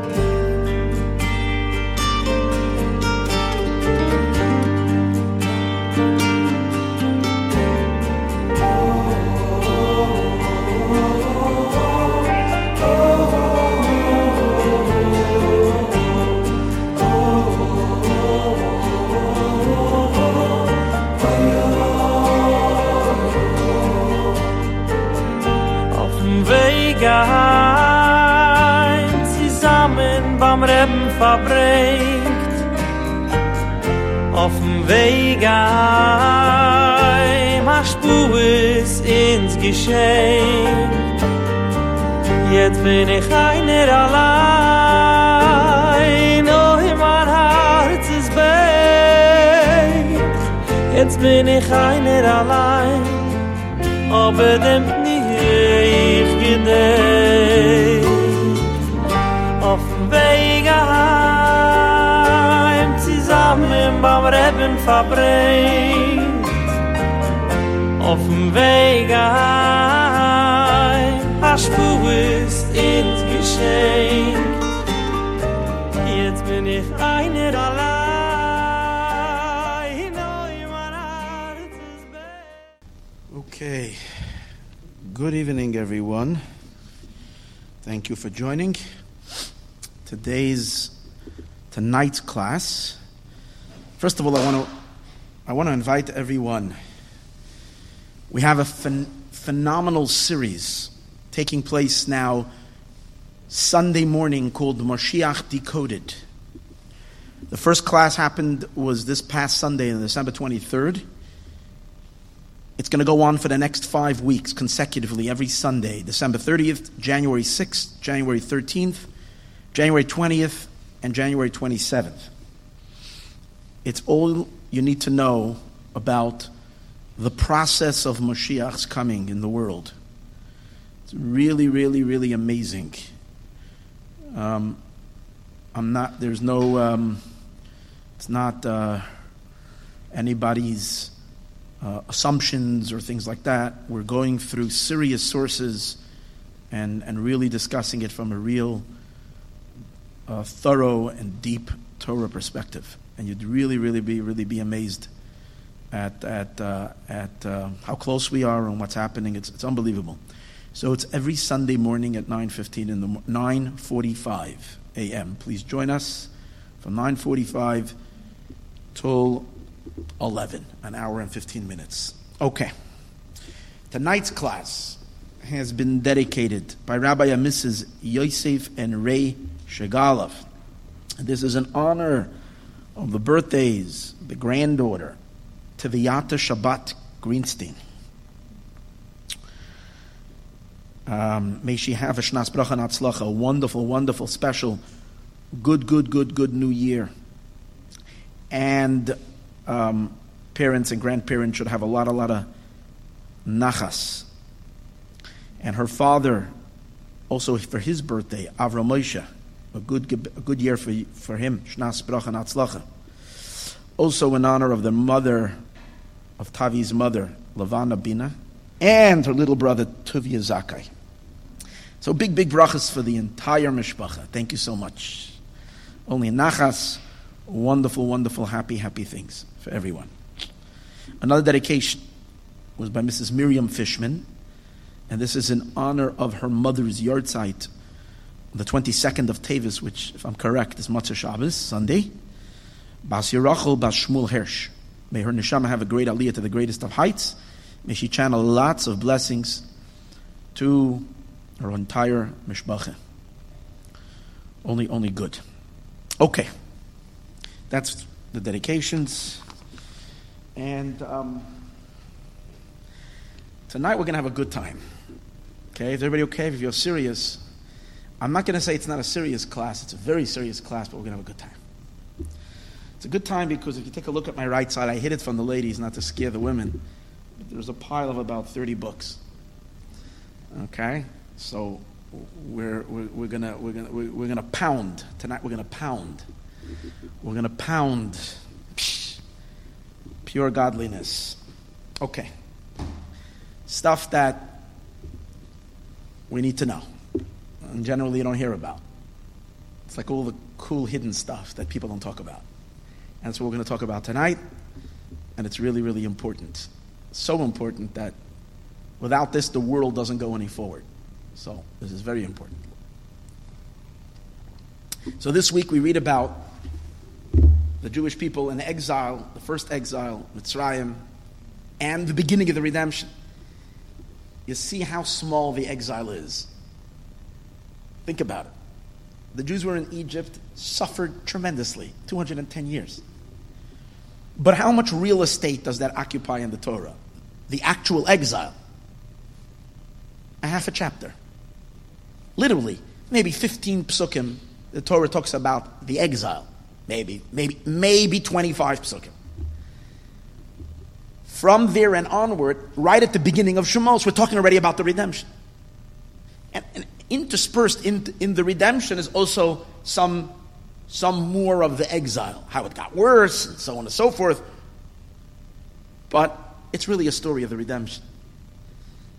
auf verbringt auf dem Weg heim a Spur ist ins Geschenk. Jetzt bin ich einer allein. Oh mein Herz ist weg jetzt bin ich einer allein. Aber dem nicht gedenk auf dem Weg ins Geschenk jetzt bin ich allein Okay. Good evening, everyone. Thank you for joining. Today's tonight's class. First of all, I want to I want to invite everyone. We have a phen- phenomenal series taking place now Sunday morning called Moshiach Decoded. The first class happened was this past Sunday, on December 23rd. It's going to go on for the next five weeks consecutively every Sunday December 30th, January 6th, January 13th, January 20th, and January 27th. It's all you need to know about the process of Moshiach's coming in the world. It's really, really, really amazing. Um, I'm not, there's no, um, it's not uh, anybody's uh, assumptions or things like that. We're going through serious sources and, and really discussing it from a real uh, thorough and deep Torah perspective. And you'd really, really be really be amazed at at uh, at uh, how close we are and what's happening. It's it's unbelievable. So it's every Sunday morning at nine fifteen in the nine forty five a.m. Please join us from nine forty five till 11, an hour and 15 minutes. Okay. Tonight's class has been dedicated by Rabbi and Mrs. Yosef and Ray Shagalov. This is an honor of the birthdays, the granddaughter, Tiviata Shabbat Greenstein. Um, may she have a Shnas Bracha and Atzlacha, a wonderful, wonderful, special, good, good, good, good new year. And um, parents and grandparents should have a lot, a lot of nachas. And her father, also for his birthday, Avram Moshe, a good, a good year for, for him, Shnas Bracha and Atzlacha. Also in honor of the mother, of Tavi's mother, Lavana Bina, and her little brother, Tuvia Zakai. So big, big brachas for the entire mishpacha. Thank you so much. Only nachas, wonderful, wonderful, happy, happy things for everyone. Another dedication was by Mrs. Miriam Fishman, and this is in honor of her mother's yahrzeit, the 22nd of Tavis, which, if I'm correct, is Matzah Shabbos, Sunday. Bas Yerachel Bas Shmuel Hirsch. May her neshama have a great aliyah to the greatest of heights. May she channel lots of blessings to her entire mishpacha. Only, only good. Okay. That's the dedications. And um, tonight we're going to have a good time. Okay? Is everybody okay? If you're serious, I'm not going to say it's not a serious class. It's a very serious class, but we're going to have a good time. It's a good time because if you take a look at my right side, I hid it from the ladies not to scare the women. But there's a pile of about 30 books. Okay? So we're, we're, we're going we're gonna, we're, we're gonna pound. Tonight we're going to pound. We're going to pound pure godliness. Okay. Stuff that we need to know and generally you don't hear about. It's like all the cool hidden stuff that people don't talk about. And that's what we're going to talk about tonight. And it's really, really important. So important that without this, the world doesn't go any forward. So, this is very important. So, this week we read about the Jewish people in exile, the first exile, Mitzrayim, and the beginning of the redemption. You see how small the exile is. Think about it. The Jews were in Egypt, suffered tremendously, 210 years. But how much real estate does that occupy in the Torah? The actual exile. A half a chapter. Literally, maybe 15 psukim, the Torah talks about the exile. Maybe, maybe, maybe 25 psukim. From there and onward, right at the beginning of Shemos, we're talking already about the redemption. And, and interspersed in, in the redemption is also some, some more of the exile, how it got worse, and so on and so forth. But it's really a story of the redemption.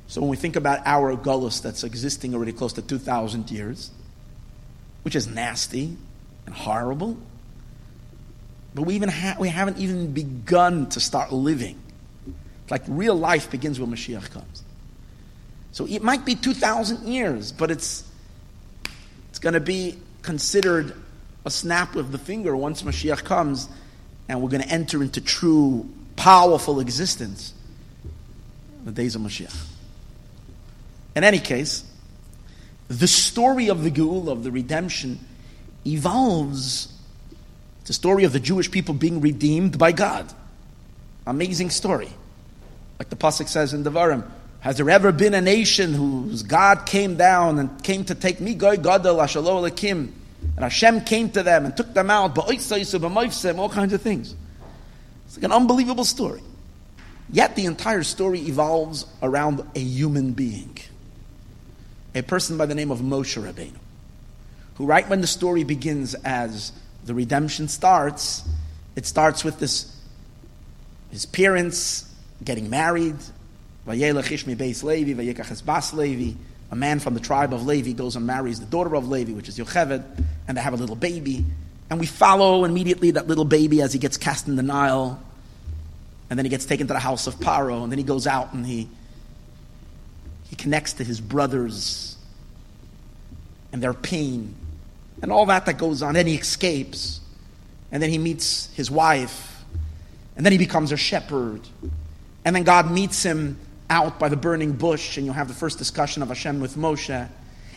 So when we think about our gullus that's existing already close to 2,000 years, which is nasty and horrible, but we, even ha- we haven't even begun to start living. Like real life begins when Mashiach comes. So it might be 2,000 years, but it's, it's going to be considered a snap of the finger once Mashiach comes, and we're going to enter into true, powerful existence the days of Mashiach. In any case, the story of the Geul, of the redemption, evolves. It's a story of the Jewish people being redeemed by God. Amazing story. Like the Pasuk says in Devarim, has there ever been a nation whose God came down and came to take me, Goy Gadol, Ashalo Alekim, and Hashem came to them and took them out, all kinds of things. It's like an unbelievable story. Yet the entire story evolves around a human being, a person by the name of Moshe Rabbeinu, who, right when the story begins, as the redemption starts, it starts with this his parents getting married, Vayelech Beis Levi, Vayekach Bas Levi. A man from the tribe of Levi goes and marries the daughter of Levi, which is Yocheved, and they have a little baby. And we follow immediately that little baby as he gets cast in the Nile. And then he gets taken to the house of Paro, and then he goes out and he, he connects to his brothers and their pain and all that that goes on. Then he escapes, and then he meets his wife, and then he becomes a shepherd. And then God meets him out by the burning bush, and you'll have the first discussion of Hashem with Moshe.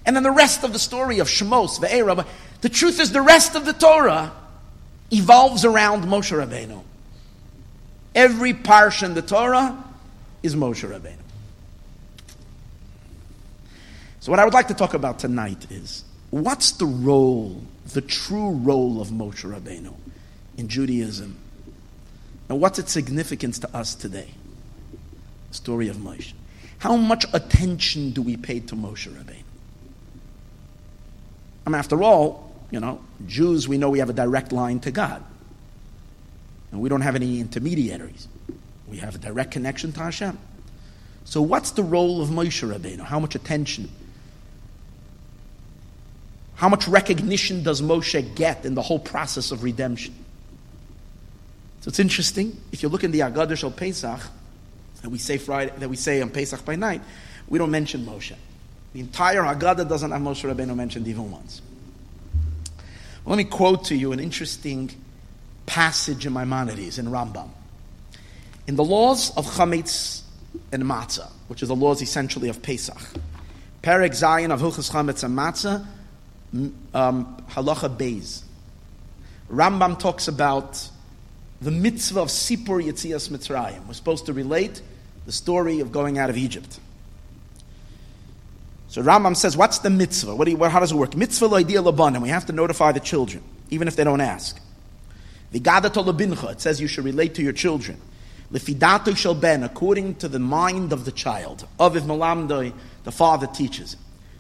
And then the rest of the story of Shemos, Ve'era. The truth is, the rest of the Torah evolves around Moshe Rabbeinu. Every parsha in the Torah is Moshe Rabbeinu. So, what I would like to talk about tonight is what's the role, the true role of Moshe Rabbeinu in Judaism, and what's its significance to us today? Story of Moshe. How much attention do we pay to Moshe Rabbeinu? I mean, after all, you know, Jews, we know we have a direct line to God. And we don't have any intermediaries. We have a direct connection to Hashem. So what's the role of Moshe Rabbeinu? How much attention? How much recognition does Moshe get in the whole process of redemption? So it's interesting. If you look in the Agadah Shel Pesach, that we say Friday, that we say on Pesach by night, we don't mention Moshe. The entire Haggadah doesn't have Moshe Rabbeinu mentioned even once. Well, let me quote to you an interesting passage in Maimonides in Rambam. In the laws of Chametz and Matzah, which are the laws essentially of Pesach, Perek Zayin of Hilchas Chametz and Matzah, um, Halacha Beis. Rambam talks about the mitzvah of Sipur Yetzias Mitzrayim. We're supposed to relate the story of going out of Egypt. So Rambam says, what's the mitzvah? What do you, how does it work? Mitzvah loidia laban, and we have to notify the children, even if they don't ask. Vigadato labincha, it says you should relate to your children. Lefidato shel ben, according to the mind of the child. Aviv malamdoi, the father teaches.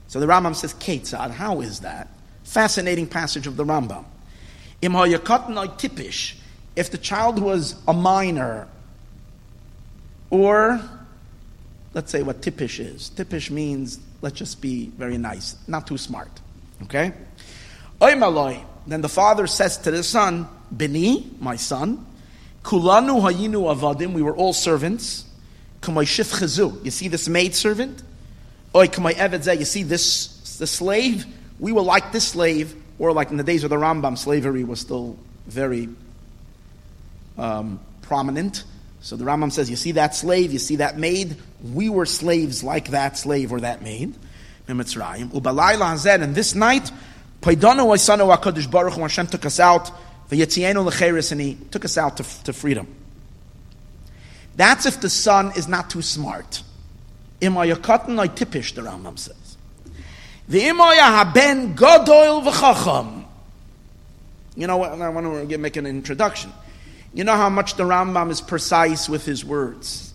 So the Rambam says, Ketzad, how is that? Fascinating passage of the Rambam. Im tipish, if the child was a minor or, let's say what tippish is. Tippish means, let's just be very nice, not too smart. Okay? Then the father says to the son, Bini, my son, Kulanu hayinu avadim, we were all servants. Kamayshif chazu, you see this maid servant? Kamay eved you see this the slave? We were like this slave, or like in the days of the Rambam, slavery was still very um, prominent. So the Rambam says, you see that slave, you see that maid? We were slaves like that slave or that maid. And this night, Paidanu Waisanu HaKadosh Baruch Hu Hashem took us out, V'yetzienu L'cheres, and He took us out to, to freedom. That's if the son is not too smart. Imayakatan tipish, the Rambam says. The haben godoil v'chacham. You know what? I want to make an introduction. You know how much the Rambam is precise with his words.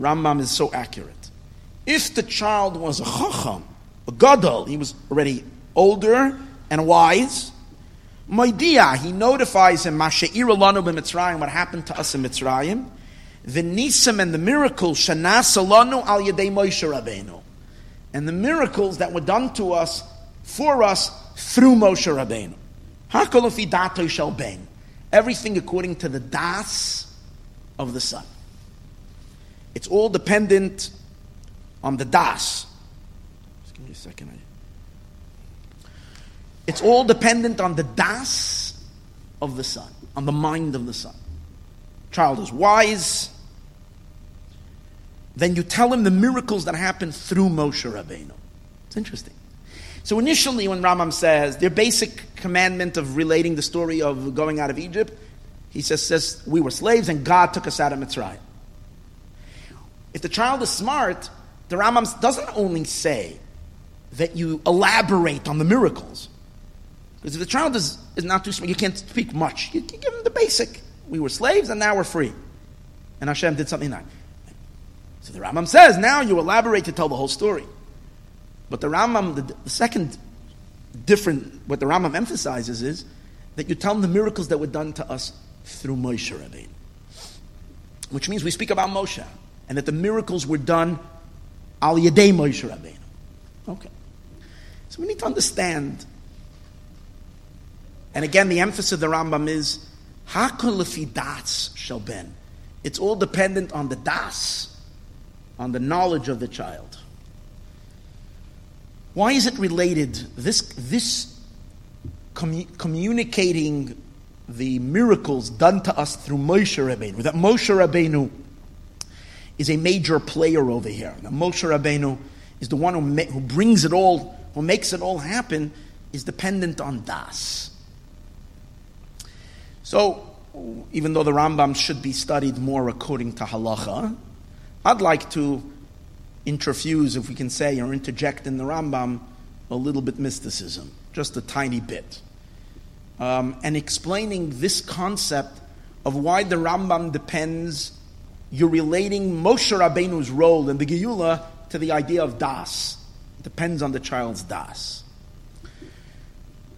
Rambam is so accurate. If the child was a chacham, a gadol, he was already older and wise. Moidia, he notifies him, Masha'ir alanu b'Mitzrayim, what happened to us in Mitzrayim. The nisim and the miracles, shanas alanu al yedei Moshe Rabbeinu. And the miracles that were done to us, for us, through Moshe Rabbeinu. Hakol dato shel ben everything according to the das of the son. It's all dependent on the das. Just give me a second. It's all dependent on the das of the son, on the mind of the son. Child is wise. Then you tell him the miracles that happen through Moshe Rabbeinu. It's interesting. So initially, when Rambam says their basic commandment of relating the story of going out of Egypt, he says, says we were slaves and God took us out of Mitzrayim. If the child is smart, the Rambam doesn't only say that you elaborate on the miracles. Because if the child is, is not too smart, you can't speak much. You, you give him the basic. We were slaves and now we're free. And Hashem did something nice. So the Rambam says, now you elaborate to tell the whole story. But the Rambam, the, the second different, what the Rambam emphasizes is that you tell them the miracles that were done to us through Moshe Rabbeinu. Which means we speak about Moshe, and that the miracles were done al yedei Moshe Rabbeinu. Okay. So we need to understand, and again, the emphasis of the Rambam is, hakol das shall ben. It's all dependent on the das, on the knowledge of the child. Why is it related? This, this commu- communicating the miracles done to us through Moshe Rabbeinu, that Moshe Rabbeinu is a major player over here. That Moshe Rabbeinu is the one who, ma- who brings it all, who makes it all happen, is dependent on Das. So, even though the Rambam should be studied more according to halacha, I'd like to interfuse, if we can say, or interject in the Rambam a little bit mysticism, just a tiny bit. Um, and explaining this concept of why the Rambam depends, you're relating Moshe Rabbeinu's role in the Geula to the idea of Das. It depends on the child's Das.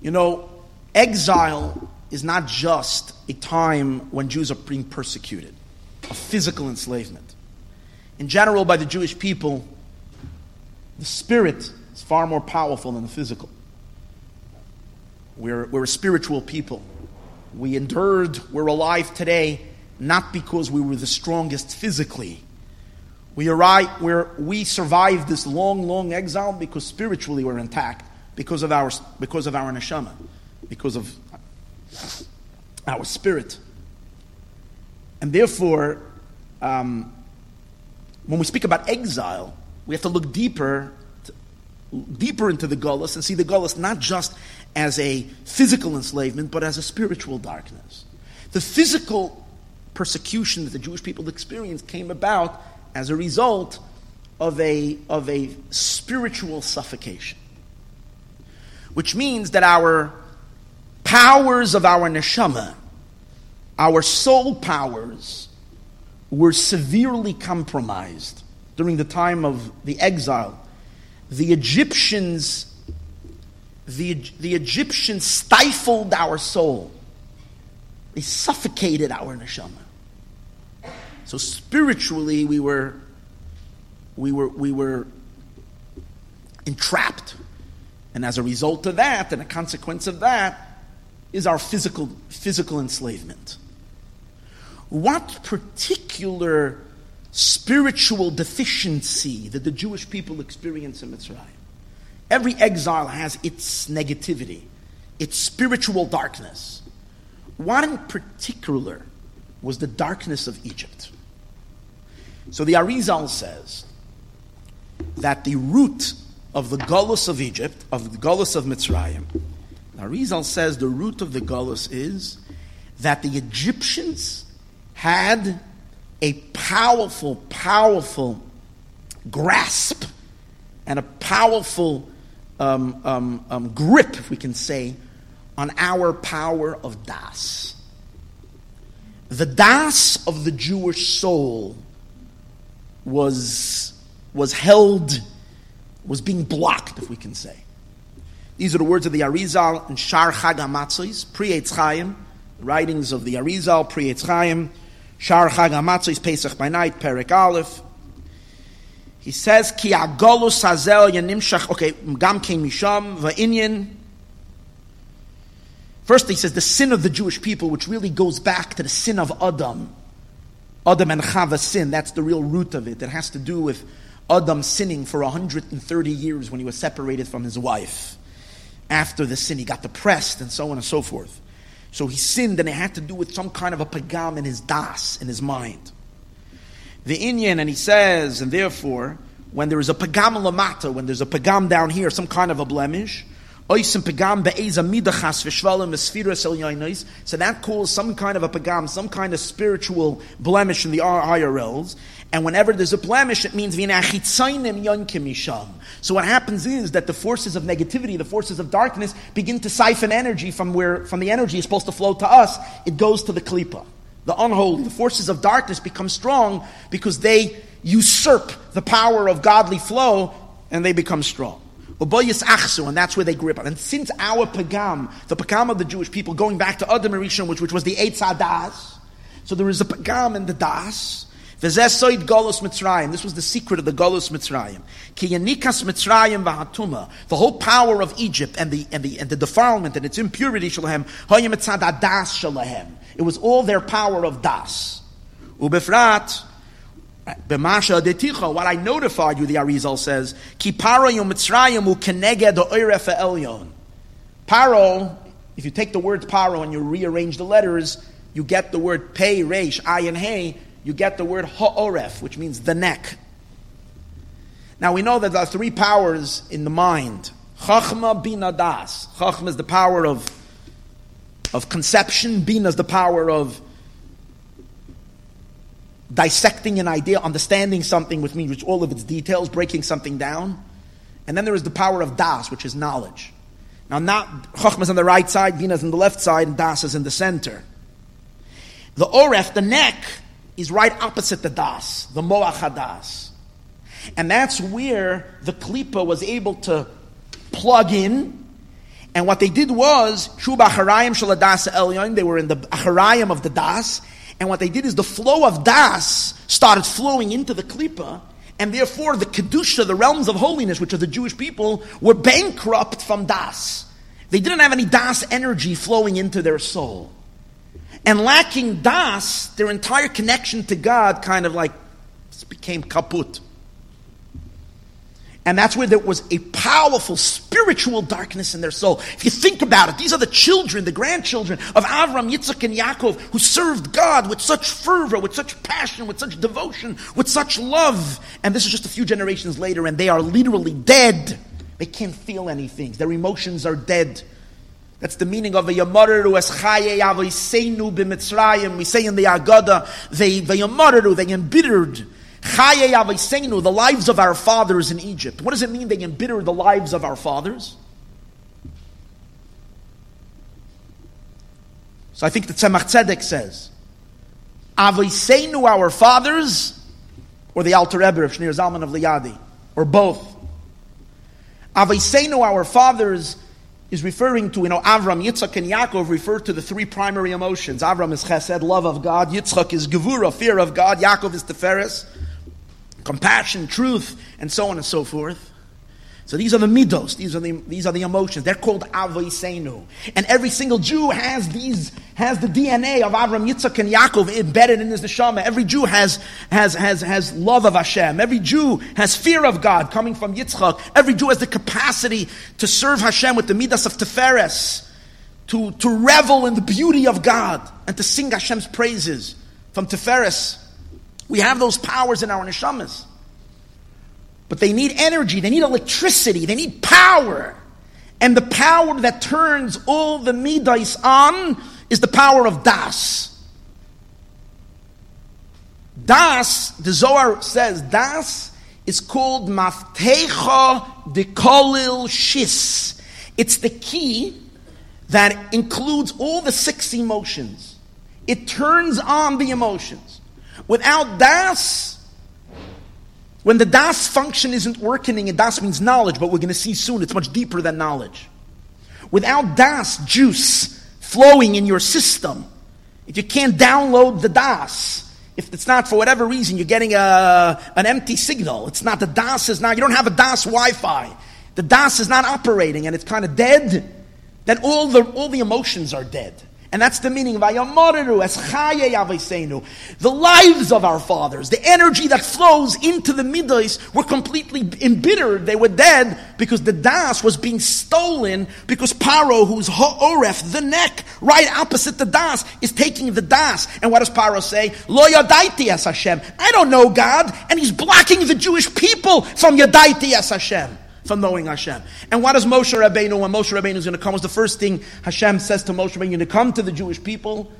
You know, exile is not just a time when Jews are being persecuted, a physical enslavement in general by the Jewish people, the spirit is far more powerful than the physical. We're, we're a spiritual people. We endured, we're alive today, not because we were the strongest physically. We, arrived, we're, we survived this long, long exile because spiritually we're intact, because of our, because of our neshama, because of our spirit. And therefore, um, when we speak about exile, we have to look deeper, deeper into the gullus and see the gullus not just as a physical enslavement, but as a spiritual darkness. The physical persecution that the Jewish people experienced came about as a result of a, of a spiritual suffocation. Which means that our powers of our neshama, our soul powers, were severely compromised during the time of the exile. The Egyptians, the, the Egyptians stifled our soul. They suffocated our neshama. So spiritually, we were, we were, we were entrapped And as a result of that, and a consequence of that, is our physical, physical enslavement. What particular spiritual deficiency did the Jewish people experience in Mitzrayim? Every exile has its negativity, its spiritual darkness. What in particular was the darkness of Egypt? So the Arizal says that the root of the Gullus of Egypt, of the Gullus of Mitzrayim, Arizal says the root of the Gullus is that the Egyptians had a powerful, powerful grasp and a powerful um, um, um, grip, if we can say, on our power of Das. The Das of the Jewish soul was, was held, was being blocked, if we can say. These are the words of the Arizal and Shar Chag HaMatzos, Eitz Chaim, writings of the Arizal, Eitz Chaim, Shar Chag Pesach by night, Perek Aleph. He says, Ki agolus hazel yanimshach, okay, gam kein misham, va'inyan. First he says the sin of the Jewish people, which really goes back to the sin of Adam. Adam and Chava sin, that's the real root of it. It has to do with Adam sinning for 130 years when he was separated from his wife after the sin. He got depressed and so on and so forth. So he sinned and it had to do with some kind of a pagam in his das, in his mind. The Inyan, and he says, and therefore, when there is a pagam lamata, when there's a pagam down here, some kind of a blemish, so that calls some kind of a pagam, some kind of spiritual blemish in the IRLs. And whenever there's a blemish, it means So what happens is that the forces of negativity, the forces of darkness, begin to siphon energy from where from the energy is supposed to flow to us. It goes to the klipa, the unholy. The forces of darkness become strong because they usurp the power of godly flow, and they become strong. And that's where they grew up. And since our pagam, the pagam of the Jewish people, going back to Adam Rishon, which, which was the Eitz Das, so there is a pagam in the Das. This was the secret of the Golus Mitzrayim. The whole power of Egypt and the, and the, and the defilement and its impurity. It was all their power of das. What I notified you, the Arizal says. Paro, if you take the word paro and you rearrange the letters, you get the word pei, reish, ayin, hey, you get the word ha'oref, which means the neck. Now we know that there are three powers in the mind. Chachma, bina, das. Chachma is the power of, of conception, bina is the power of dissecting an idea, understanding something with me, which all of its details, breaking something down. And then there is the power of das, which is knowledge. Now, not Chokhmah is on the right side, Bina is on the left side, and das is in the center. The oref, the neck, is right opposite the das, the moach hadas. And that's where the klipa was able to plug in. And what they did was, Shuba Acharayim Shaladas they were in the Acharayim of the Das, and what they did is the flow of Das started flowing into the Klippa, and therefore the Kedusha, the realms of holiness, which are the Jewish people, were bankrupt from Das. They didn't have any Das energy flowing into their soul. And lacking Das, their entire connection to God kind of like became kaput. And that's where there was a powerful spiritual darkness in their soul. If you think about it, these are the children, the grandchildren of Avram, Yitzchak, and Yaakov who served God with such fervor, with such passion, with such devotion, with such love. And this is just a few generations later, and they are literally dead. They can't feel anything. Their emotions are dead. That's the meaning of a Yamaru as Chaye Avoiseinu b'Mitzrayim. We say in the Agada, they, Yamaru, they embittered the lives of our fathers in Egypt. What does it mean they embitter the lives of our fathers? So I think the Tzemach Tzedek says, Aviseinu our fathers, or the Alter Rebbe of Shneur Zalman of Liadi, or both. Aviseinu our fathers is referring to, you know, Avram, Yitzchak, and Yaakov refer to the three primary emotions. Avram is chesed, love of God. Yitzchak is gevura, fear of God. Yaakov is teferes compassion, truth, and so on and so forth. So these are the midos. These are the these are the emotions. They're called avoisenu. And every single Jew has these has the DNA of Avram, Yitzchak, and Yaakov embedded in his neshama. Every Jew has has has has love of Hashem. Every Jew has fear of God coming from Yitzchak. Every Jew has the capacity to serve Hashem with the midas of Teferes, to to revel in the beauty of God and to sing Hashem's praises from Teferes. We have those powers in our neshamas. But they need energy, they need electricity, they need power. And the power that turns all the midas on is the power of Das. Das, the Zohar says, Das is called Maftecha de Kolil Shis. It's the key that includes all the six emotions. It turns on the emotions. Without Das, when the Das function isn't working, and Das means knowledge, but we're going to see soon it's much deeper than knowledge. Without Das juice flowing in your system, if you can't download the Das, if it's not for whatever reason you're getting a, an empty signal, it's not the Das is not, you don't have a Das Wi Fi, the Das is not operating and it's kind of dead, then all the, all the emotions are dead. And that's the meaning of The lives of our fathers, the energy that flows into the midas were completely embittered. They were dead because the das was being stolen because Paro, who's ha'oref, the neck, right opposite the das, is taking the das. And what does Paro say? Lo yadaiti as Hashem. I don't know God. And he's blocking the Jewish people from yadaiti as Hashem from knowing Hashem. And what does Moshe Rabbeinu, when Moshe Rabbeinu is going to come, was the first thing Hashem says to Moshe Rabbeinu, you're going to come to the Jewish people,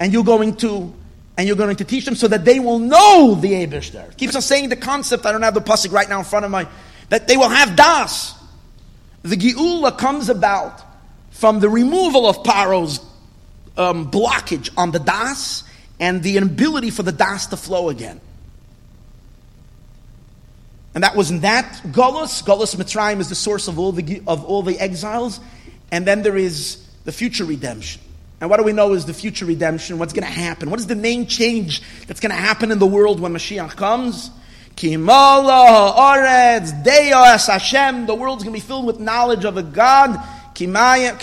and you're going to, and you're going to teach them so that they will know the Abishter. Keeps on saying the concept, I don't have the pasuk right now in front of my, that they will have das. The Geula comes about from the removal of Paro's um, blockage on the das, and the inability for the das to flow again. And that was that Golos. Golos Mitzrayim is the source of all the, of all the exiles. And then there is the future redemption. And what do we know is the future redemption? What's going to happen? What is the main change that's going to happen in the world when Mashiach comes? Kimala Oretz Deos Hashem. The world's going to be filled with knowledge of a God. Kimayim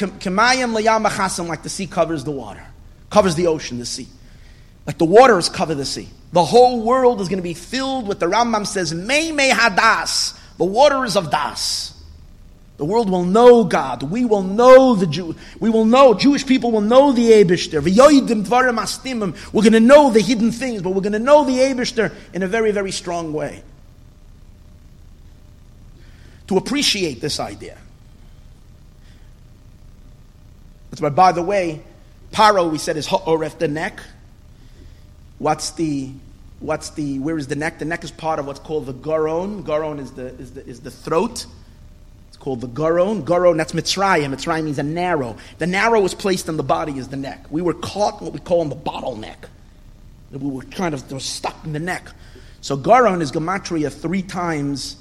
Layam like the sea covers the water, covers the ocean, the sea. Like the waters cover the sea. The whole world is going to be filled with the Rambam says, Mei me hadas, the waters of das. The world will know God. We will know the Jew. We will know, Jewish people will know the Abishter. We're going to know the hidden things, but we're going to know the Abishter in a very, very strong way. To appreciate this idea. That's why, by the way, Paro, we said, is Ha'oref, the neck. What's the what's the where is the neck? The neck is part of what's called the garon. Garon is the is the is the throat. It's called the garon. Garon, that's Mitzrayim. Mitzrayim means a narrow. The narrow is placed on the body is the neck. We were caught in what we call in the bottleneck. We were kind of were stuck in the neck. So garon is gematria three times.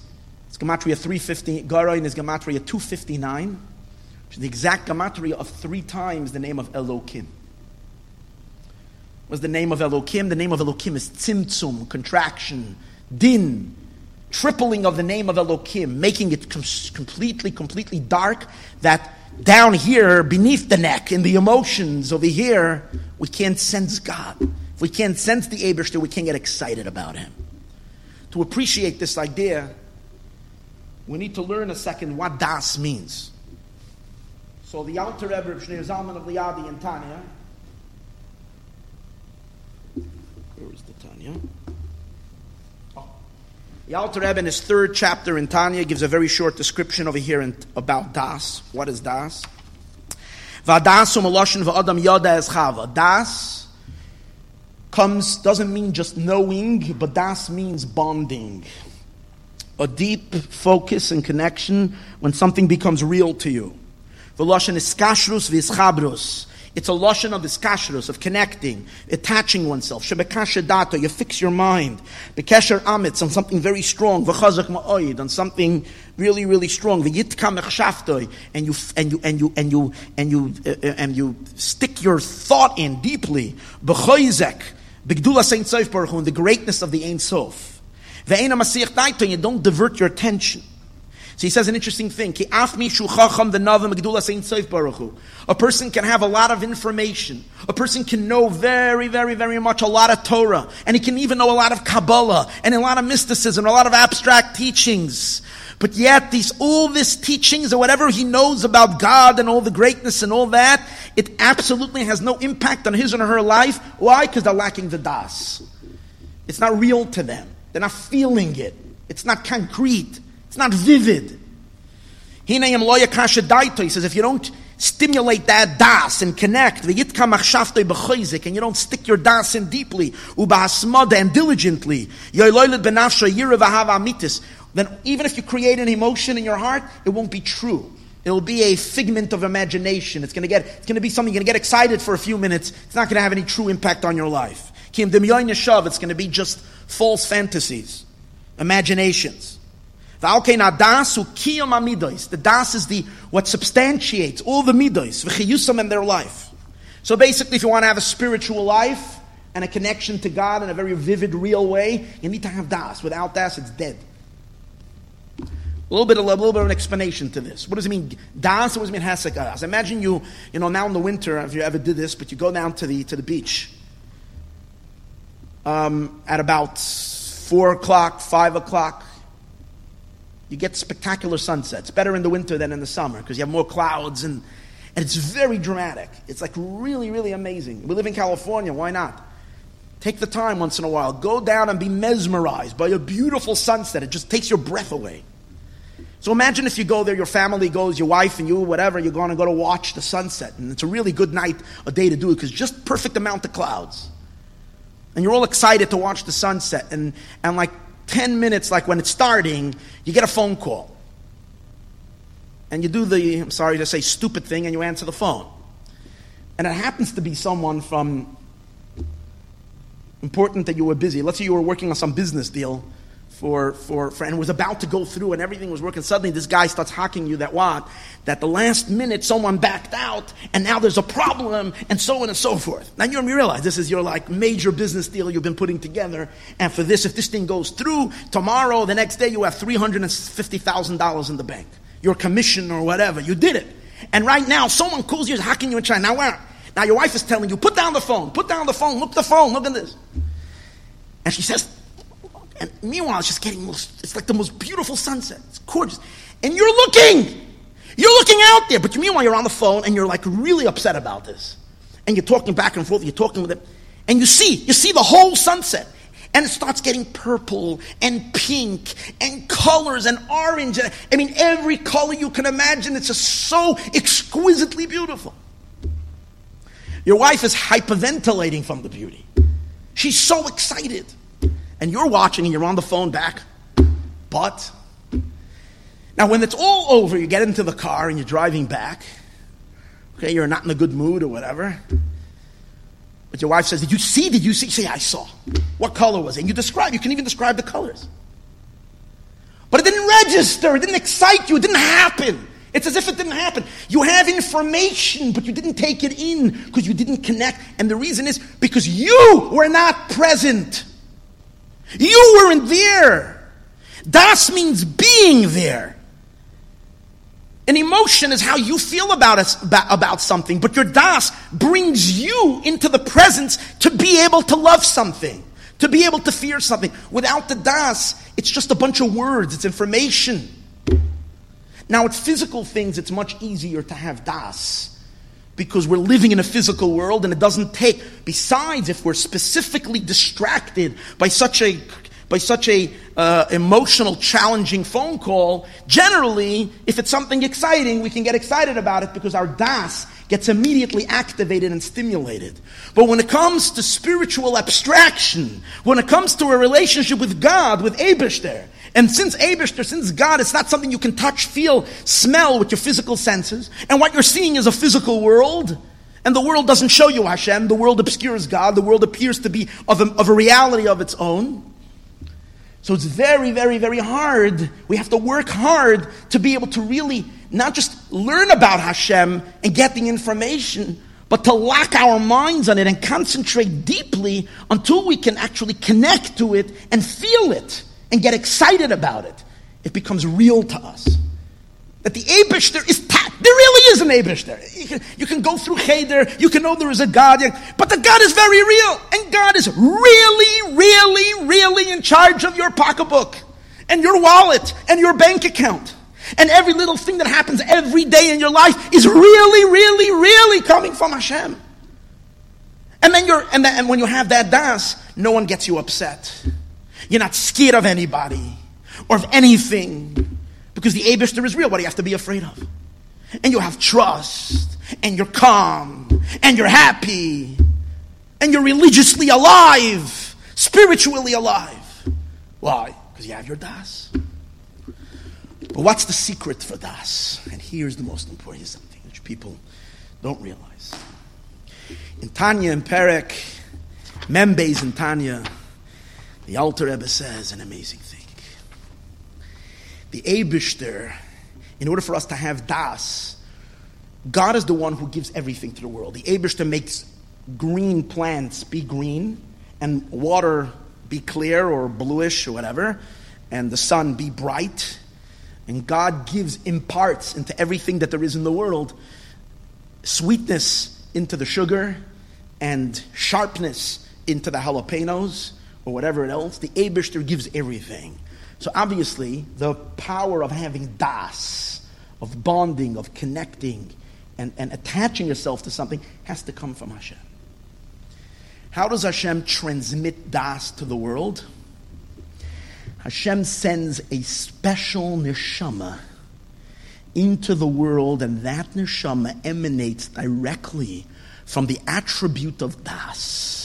It's gematria 350. Garon is gematria 259. Which is the exact gematria of three times the name of Elokim was the name of Elokim. The name of Elokim is Tzimtzum, contraction, Din, tripling of the name of Elokim, making it com- completely, completely dark. That down here, beneath the neck, in the emotions over here, we can't sense God. If we can't sense the Abishter, we can't get excited about Him. To appreciate this idea, we need to learn a second what Das means. So the Alter Rebbe, Shneur Zalman of Liadi and Tanya, Where is the Tanya? The Alter Rebbe in his third chapter in Tanya gives a very short description over here in, about Das. What is Das? Vadas umaloshin yada es chava. Das comes, doesn't mean just knowing, but das means bonding. A deep focus and connection when something becomes real to you. V'loshin is kashrus v'ischabrus. It's a lashon of iskashrus, of connecting, attaching oneself. Shebekasher data, you fix your mind. Bekesher amitz, on something very strong. V'chazak ma'oid, on something really, really strong. V'yitkam echshaftoi, and you, and you, and you, and you, and you, uh, uh, and you stick your thought in deeply. B'choizek, b'gdula Saint Sof Baruch the greatness of the Ein Sof. Ve'ena masich daito, you don't divert your attention. So he says an interesting thing. A person can have a lot of information. A person can know very, very, very much a lot of Torah. And he can even know a lot of Kabbalah and a lot of mysticism, a lot of abstract teachings. But yet, these all these teachings or whatever he knows about God and all the greatness and all that, it absolutely has no impact on his and her life. Why? Because they're lacking the das. It's not real to them. They're not feeling it. It's not concrete. It's not vivid. He says, if you don't stimulate that das and connect, and you don't stick your das in deeply, and diligently, then even if you create an emotion in your heart, it won't be true. It will be a figment of imagination. It's going to get, it's to be something you're going to get excited for a few minutes. It's not going to have any true impact on your life. It's going to be just false fantasies, imaginations. The das is the what substantiates all the midos, v'chiyusam in their life. So basically, if you want to have a spiritual life and a connection to God in a very vivid, real way, you need to have das. Without das, it's dead. A little bit, of, a little bit of an explanation to this. What does it mean? Das. What does it mean? Hasek das. Imagine you, you know, now in the winter, if you ever did this, but you go down to the to the beach um, at about four o'clock, five o'clock you get spectacular sunsets, better in the winter than in the summer because you have more clouds and, and it's very dramatic. It's like really, really amazing. We live in California, why not? Take the time once in a while, go down and be mesmerized by a beautiful sunset. It just takes your breath away. So imagine if you go there, your family goes, your wife and you, whatever, you're going to go to watch the sunset. And it's a really good night, a day to do it because just perfect amount of clouds. And you're all excited to watch the sunset. And, and like 10 minutes, like when it's starting, you get a phone call. And you do the, I'm sorry to say, stupid thing, and you answer the phone. And it happens to be someone from important that you were busy. Let's say you were working on some business deal for, for, for and was about to go through and everything was working. Suddenly this guy starts hacking you that what? That the last minute someone backed out and now there's a problem and so on and so forth. Now you realize this is your like major business deal you've been putting together. And for this, if this thing goes through, tomorrow, the next day you have $350,000 in the bank. Your commission or whatever. You did it. And right now someone calls you, is hacking you in China. Now where? Now your wife is telling you, put down the phone, put down the phone, look the phone, look at this. And she says, and meanwhile, it's just getting most, it's like the most beautiful sunset. It's gorgeous. And you're looking. You're looking out there. But meanwhile, you're on the phone and you're like really upset about this. And you're talking back and forth. You're talking with him. And you see, you see the whole sunset. And it starts getting purple and pink and colors and orange. I mean, every color you can imagine. It's just so exquisitely beautiful. Your wife is hyperventilating from the beauty. She's so excited and you're watching and you're on the phone back. But, now when it's all over, you get into the car and you're driving back. Okay, you're not in a good mood or whatever. But your wife says, Did you see? Did you see? Say, I saw. What color was it? And you describe, you can even describe the colors. But it didn't register, it didn't excite you, it didn't happen. It's as if it didn't happen. You have information, but you didn't take it in because you didn't connect. And the reason is because you were not present. You weren't there. Das means being there. An emotion is how you feel about, us, about something, but your das brings you into the presence to be able to love something, to be able to fear something. Without the das, it's just a bunch of words, it's information. Now, it's physical things, it's much easier to have das because we're living in a physical world and it doesn't take besides if we're specifically distracted by such a by such a uh, emotional challenging phone call generally if it's something exciting we can get excited about it because our das gets immediately activated and stimulated. But when it comes to spiritual abstraction when it comes to a relationship with god with Abishter, and since Abishter, since God, it's not something you can touch, feel, smell with your physical senses. And what you're seeing is a physical world. And the world doesn't show you Hashem. The world obscures God. The world appears to be of a, of a reality of its own. So it's very, very, very hard. We have to work hard to be able to really not just learn about Hashem and get the information, but to lock our minds on it and concentrate deeply until we can actually connect to it and feel it and get excited about it. it becomes real to us. That the Abishter is ta- there really is an Abishter. You can, you can go through Cheder, you can know there is a God, but the God is very real, and God is really, really, really in charge of your pocketbook, and your wallet, and your bank account. And every little thing that happens every day in your life is really, really, really coming from Hashem. And then you're, and, then, and when you have that das, no one gets you upset. You're not scared of anybody or of anything because the Abishter is real. What do you have to be afraid of? And you have trust, and you're calm, and you're happy, and you're religiously alive, spiritually alive. Why? Because you have your das. But what's the secret for das? And here's the most important something which people don't realize. In Tanya and Perek, Mem Beis in Tanya, the Alter Rebbe says an amazing thing. The Abishter, in order for us to have das, God is the one who gives everything to the world. The Abishter makes green plants be green and water be clear or bluish or whatever, and the sun be bright and God gives, imparts into everything that there is in the world sweetness into the sugar and sharpness into the jalapenos or whatever else. The Abishter gives everything. So obviously, the power of having das, of bonding, of connecting, and, and attaching yourself to something has to come from Hashem. How does Hashem transmit das to the world? Hashem sends a special neshama into the world, and that neshama emanates directly from the attribute of das.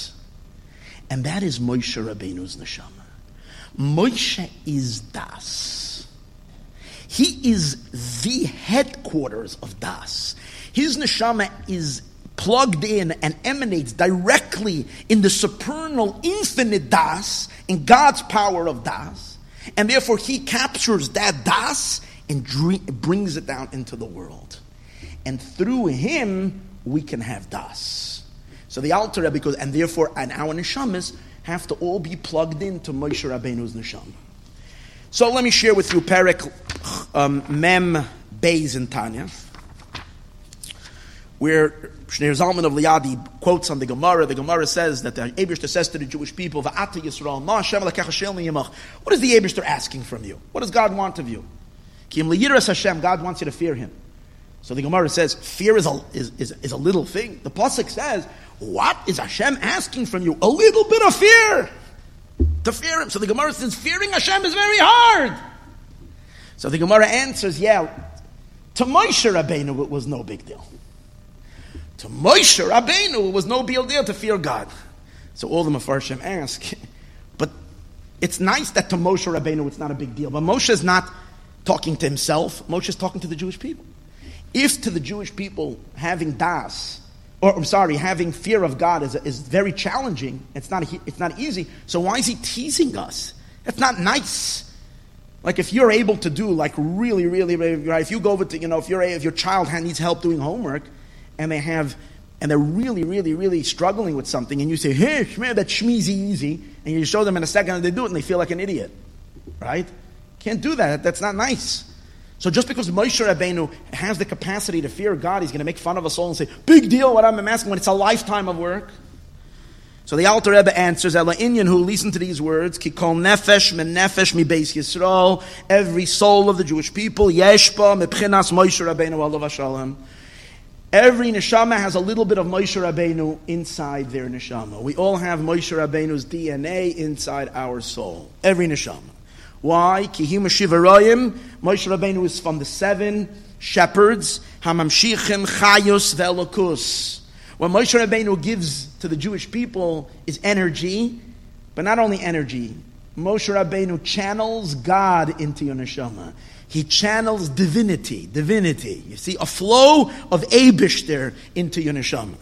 And that is Moshe Rabbeinu's neshama. Moshe is das. He is the headquarters of das. His neshama is plugged in and emanates directly in the supernal infinite das, in God's power of das. And therefore, he captures that das and brings it down into the world. And through him, we can have das. So the Alter Rebbe goes, and therefore, and our neshamas have to all be plugged into Moshe Rabbeinu's neshama. So let me share with you Perek um, Mem Beis in Tanya, where Shneur Zalman of Liadi quotes on the Gemara. The Gemara says that the Abishter says to the Jewish people, Yisrael, Hashem What is the Abishter asking from you? What does God want of you? Kim Hashem, God wants you to fear Him. So the Gemara says, fear is a, is, is, is a little thing. The Pasuk says, what is Hashem asking from you? A little bit of fear. To fear Him. So the Gemara says, fearing Hashem is very hard. So the Gemara answers, yeah, to Moshe Rabbeinu it was no big deal. To Moshe Rabbeinu, it was no big deal to fear God. So all the Mefarshim ask, but it's nice that to Moshe Rabbeinu it's not a big deal. But Moshe is not talking to himself. Moshe is talking to the Jewish people. If to the Jewish people having das, or I'm sorry, having fear of God is, is very challenging, it's not, it's not easy, so why is he teasing us? It's not nice. Like if you're able to do like really, really, really, right, if you go over to, you know, if, you're, if your child needs help doing homework, and they have and they're really, really, really struggling with something, and you say, "Hey, shmeh, that shmeezy easy," and you show them in a second, and they do it, and they feel like an idiot, right? Can't do that. That's not nice. So just because Moshe Rabbeinu has the capacity to fear God, he's going to make fun of us all and say, "Big deal, what I'm asking when it's a lifetime of work." So the Alter Rebbe answers, Ella Inyan who listen to these words, Kikol nefesh men nefesh mi beis Yisrael, every soul of the Jewish people, yeshpa mepchinas Moshe Rabbeinu alav shalom. Every neshama has a little bit of Moshe Rabbeinu inside their neshama. We all have Moshe Rabbeinu's DNA inside our soul. Every neshama. Why? Kihim Shivarayim. Moshe Rabbeinu is from the seven shepherds. Hamamshichim Chayos Velokus. What Moshe Rabbeinu gives to the Jewish people is energy, but not only energy. Moshe Rabbeinu channels God into your neshama. He channels divinity, divinity. You see, a flow of Abishter into your neshama.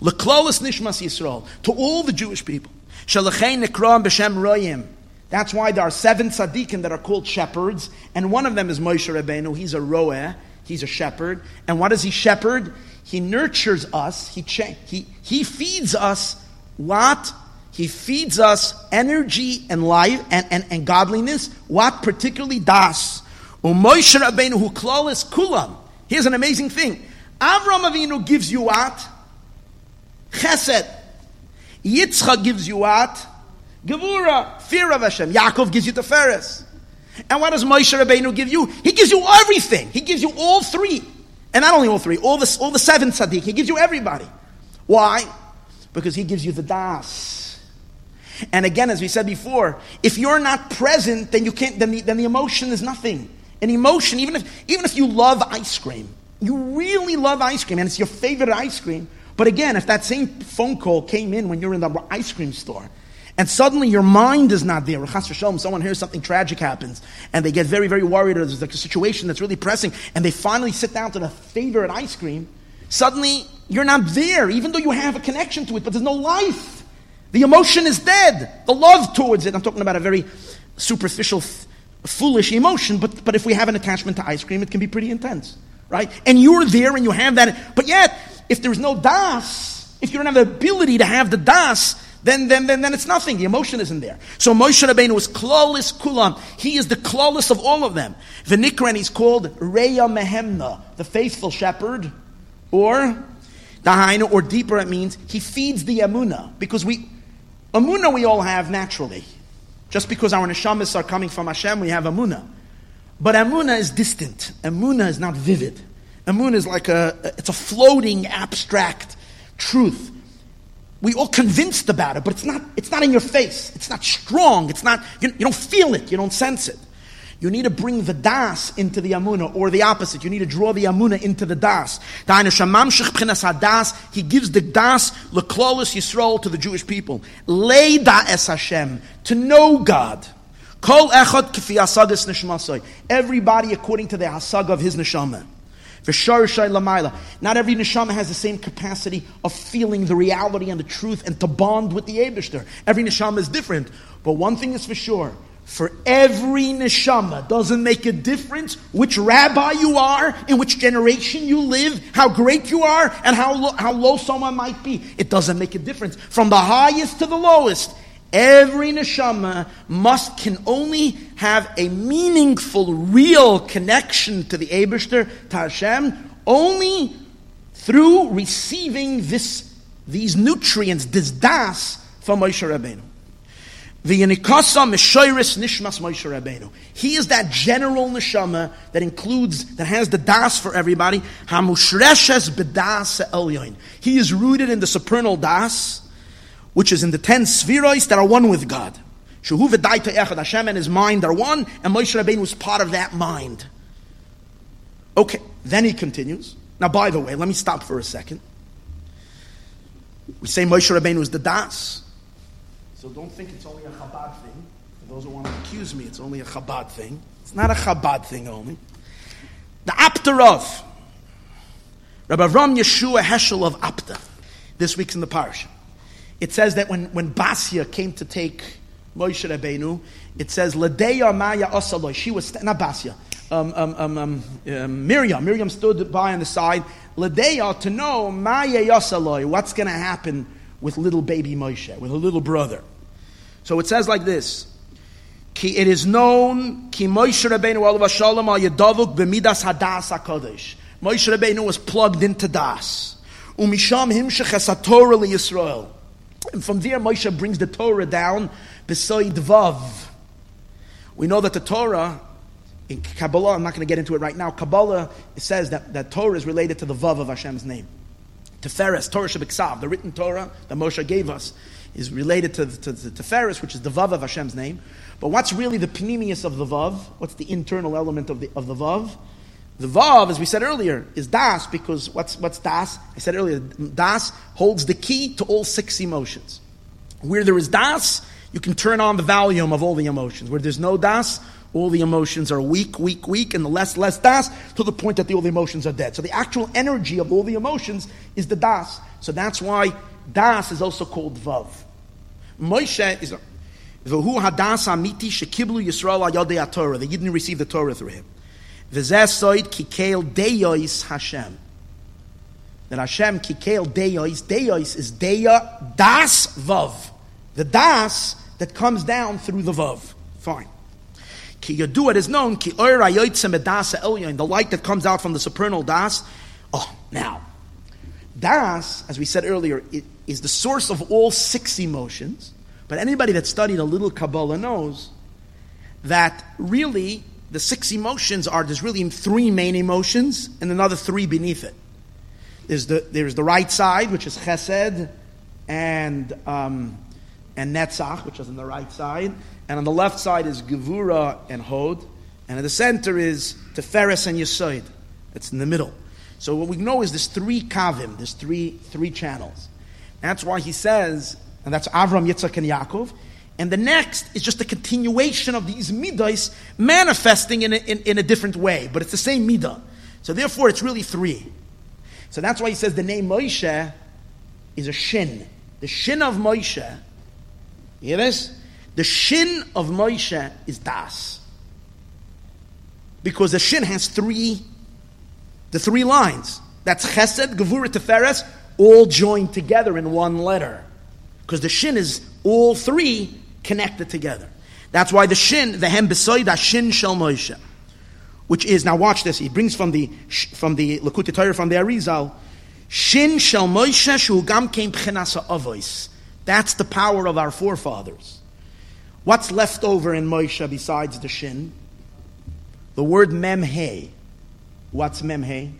Leklolis nishmas Yisrael, to all the Jewish people. Shalachei nekram b'shem royim. That's why there are seven tzaddikim that are called shepherds, and one of them is Moshe Rabbeinu. He's a roeh, he's a shepherd. And what does he shepherd? He nurtures us, he, cha- he, he feeds us what? He feeds us energy and life and, and, and godliness. What? Particularly das um, U'Moshe Rabbeinu hu klolis kulam. Here's an amazing thing. Avram Avinu gives you what? Chesed. Yitzchak gives you what? Gevura, fear of Hashem. Yaakov gives you Tiferes. And what does Moshe Rabbeinu give you? He gives you everything. He gives you all three. And not only all three, all the, all the seven tzaddik. He gives you everybody. Why? Because he gives you the das. And again, as we said before, if you're not present, then you can't, then the, then the emotion is nothing. An emotion, even if, even if you love ice cream, you really love ice cream and it's your favorite ice cream, but again, if that same phone call came in when you're in the ice cream store, and suddenly your mind is not there. Someone hears something tragic happens, and they get very, very worried, or there's like a situation that's really pressing, and they finally sit down to the favorite ice cream. Suddenly, you're not there, even though you have a connection to it, but there's no life. The emotion is dead. The love towards it. I'm talking about a very superficial, f- foolish emotion, but, but if we have an attachment to ice cream, it can be pretty intense, right? And you're there and you have that, but yet, if there's no das, if you don't have the ability to have the das, then, then, then, then it's nothing. The emotion isn't there. So Moshe Rabbeinu is klalis kulam. He is the klalis of all of them. V'nikran, he's called Reya Mehemna, the faithful shepherd, or Dahainu, or deeper it means he feeds the Amuna. Because we, Amuna we all have naturally. Just because our neshamas are coming from Hashem, we have Amuna. But Amuna is distant. Amuna is not vivid. Amuna is like a, it's a floating, abstract truth we all convinced about it, but it's not, it's not in your face. It's not strong. It's not, you, you don't feel it. You don't sense it. You need to bring the das into the amuna, or the opposite. You need to draw the amuna into the das. He gives the das leklolis yisrael to the Jewish people. Lay da es Hashem to know God. Kol echad kifi Everybody according to the hasag of his neshama. Not every neshama has the same capacity of feeling the reality and the truth and to bond with the Abishter. Every neshama is different. But one thing is for sure. For every neshama, doesn't make a difference which rabbi you are, in which generation you live, how great you are, and how, how low someone might be. It doesn't make a difference. From the highest to the lowest, Every neshama must can only have a meaningful, real connection to the Abishter, to Hashem, only through receiving this, these nutrients, this das, from Moshe Rabbeinu. The Yanikasa Meshoiris Nishmas Moshe Rabbeinu. He is that general neshama that includes, that has the das for everybody. Hamushreshes bedas elyoin. He is rooted in the supernal das which is in the ten spheroids that are one with God. Shuhu v'daita echad, Hashem and his mind are one, and Moshe Rabbeinu was part of that mind. Okay, then he continues. Now, by the way, let me stop for a second. We say Moshe Rabbeinu is the Das, so don't think it's only a Chabad thing. For those who want to accuse me, it's only a Chabad thing. It's not a Chabad thing only. The Apter Rov, Rabbi Avram Yeshua Heschel of Apta, this week's in the parsha it says that when, when Basia came to take Moshe Rabbeinu, it says, Ladeya Maya Osaloi. She was, not Basia, um, um, um, um, Miriam. Miriam stood by on the side. Ladeya, to know Maya Yosaloi, what's going to happen with little baby Moshe, with a little brother. So it says like this. Ki it is known ki Moshe Rabbeinu alav shalom al b'midas hadas hakadosh. Moshe Rabbeinu was plugged into das. Umisham himshech esatorah li Yisrael. And from there, Moshe brings the Torah down beside Vav. We know that the Torah, in Kabbalah, I'm not going to get into it right now, Kabbalah says that, that Torah is related to the Vav of Hashem's name. Teferes, Torah Shabbat the written Torah that Moshe gave us, is related to, the to, to Teferes, which is the Vav of Hashem's name. But what's really the pnimius of the Vav? What's the internal element of the, of the Vav? The Vav, as we said earlier, is Das because what's, what's Das? I said earlier, Das holds the key to all six emotions. Where there is Das, you can turn on the volume of all the emotions. Where there's no Das, all the emotions are weak, weak, weak, and the less, less Das to the point that the, all the emotions are dead. So the actual energy of all the emotions is the Das. So that's why Das is also called Vav. Moshe is V'hu hadas amiti shekiblu Yisrael ayodei Torah. They didn't receive the Torah through him. V'zesoid kikeil deyois Hashem. That Hashem kikeil deyois. Deyois is deya das vav. The das that comes down through the vav. Fine. Ki yadu it is known, ki oira yoitzem edas elyon, the light that comes out from the supernal das. Oh, now, das, as we said earlier, is the source of all six emotions. But anybody that studied a little Kabbalah knows that really the six emotions are there's really three main emotions and another three beneath it. There's the, there's the right side, which is chesed and, um, and netzach, which is on the right side. And on the left side is gevura and hod. And in the center is teferes and yesod. It's in the middle. So what we know is there's three kavim, there's three, three channels. That's why he says, and that's Avram, Yitzchak, and Yaakov. And the next is just a continuation of these midas manifesting in a, in, in a different way, but it's the same midah. So therefore, it's really three. So that's why he says the name Moshe is a shin. The shin of Moshe, hear this? The shin of Moshe is das. Because the shin has three, the three lines. That's chesed, gevura, teferes, all joined together in one letter. Because the shin is all three connected together. That's why the shin, the hem besoida shin shel Moshe which is now watch this. He brings from the from the Likutei Torah from the Arizal, Shin Shel Moshe Shu Gam Kein Pchenasa Avois. That's the power of our forefathers. What's left over in Moshe besides the Shin? The word Memhe. What's Memhe?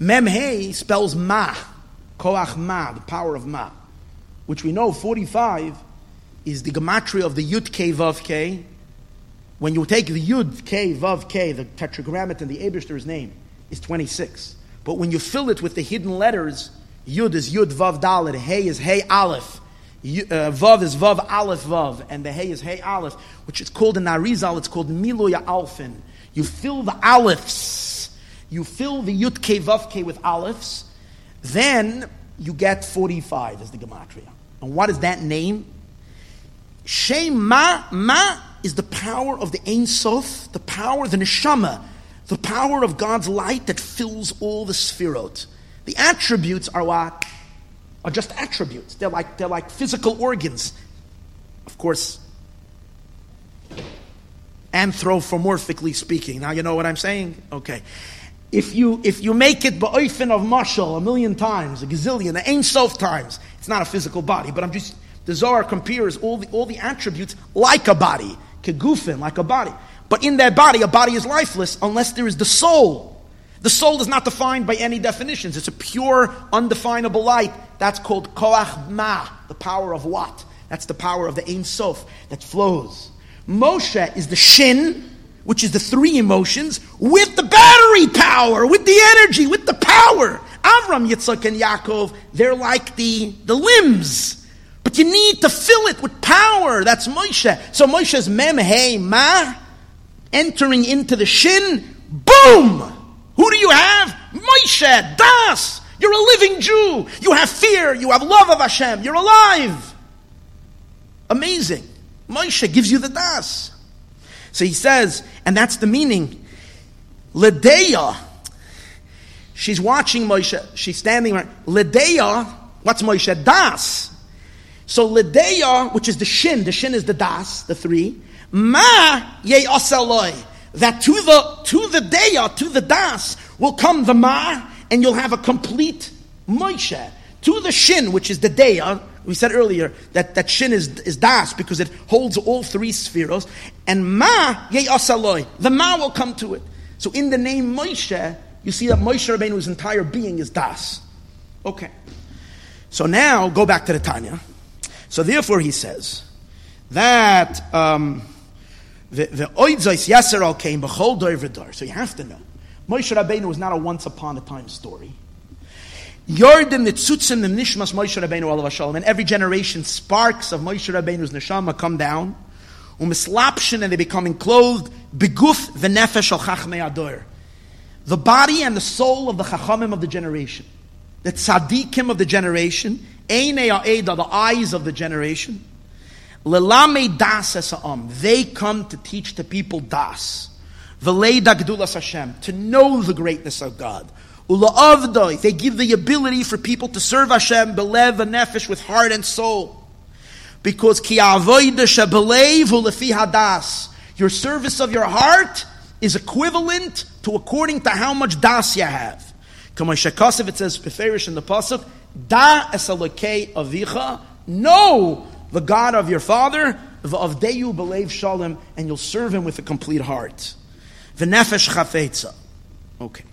Memhe spells Ma, Koach Ma, the power of Ma, which we know 45 is the gematria of the Yud K Vav K, when you take the Yud, K, Vav, K, the tetragrammaton, the Abishter's name, is 26. But when you fill it with the hidden letters, Yud is Yud, Vav, Dalet, Hey is Hey, Aleph, uh, Vav is Vav, Aleph, Vav, and the Hey is Hey, Aleph, which is called in Arizal, it's called Miloya Alfin. You fill the Alephs, you fill the Yud, K, Vav, K with Alephs, then you get 45 as the Gematria. And what is that name? Shema, Ma, ma is the power of the Ein Sof, the power, the Neshama, the power of God's light that fills all the Sphirot. The attributes are what? Are just attributes. They're like, they're like physical organs. Of course, anthropomorphically speaking. Now you know what I'm saying? Okay. If you, if you make it ba'oifin of mashal a million times, a gazillion, the Ein Sof times, it's not a physical body, but I'm just, the Zohar compares all the, all the attributes like a body kegufin, like a body. But in that body, a body is lifeless unless there is the soul. The soul is not defined by any definitions. It's a pure, undefinable light. That's called koach ma, the power of what? That's the power of the Ein Sof that flows. Moshe is the shin, which is the three emotions, with the battery power, with the energy, with the power. Avram, Yitzchak, and Yaakov, they're like the, the limbs but you need to fill it with power. That's Moshe. So Moshe's mem, hey, ma, entering into the shin, boom! Who do you have? Moshe, das! You're a living Jew. You have fear. You have love of Hashem. You're alive. Amazing. Moshe gives you the das. So he says, and that's the meaning. Ledeya, she's watching Moshe. She's standing right. Ledeya, what's Moshe? Das. So Ledeya, which is the shin, the shin is the das, the three. Ma ye osaloi. That to the to the deya, to the das, will come the ma, and you'll have a complete Moshe. To the shin, which is the deya, we said earlier that, that shin is, is das because it holds all three spheres. And ma ye osaloi. The ma will come to it. So in the name Moshe, you see that Moshe Rabbeinu's entire being is das. Okay. So now go back to the Tanya. So therefore, he says that um, the oidzos yaser came b'chol v'dor. So you have to know, Moshe Rabbeinu was not a once upon a time story. Yordim nitzutzim the nishmas Moshe Rabbeinu alav shalom. And every generation, sparks of Moshe Rabbeinu's neshama come down, umislapshin, and they become enclosed beguf v'nefesh al chachmei ador. The body and the soul of the chachamim of the generation, the tzaddikim of the generation, the eyes of the generation. Lelame das esa'am. They come to teach the people das. Veleda gdulas Hashem. To know the greatness of God. Ula'avdoi. They give the ability for people to serve Hashem belev and nefesh with heart and soul. Because ki avoida shebelev ulefi hadas. Your service of your heart is equivalent to according to how much das you have. It says, Beferish in the Pasuk, Da esalokei avicha, know the God of your father, of deyu believe shalom, and you'll serve him with a complete heart. V'nefesh chafetza. Okay.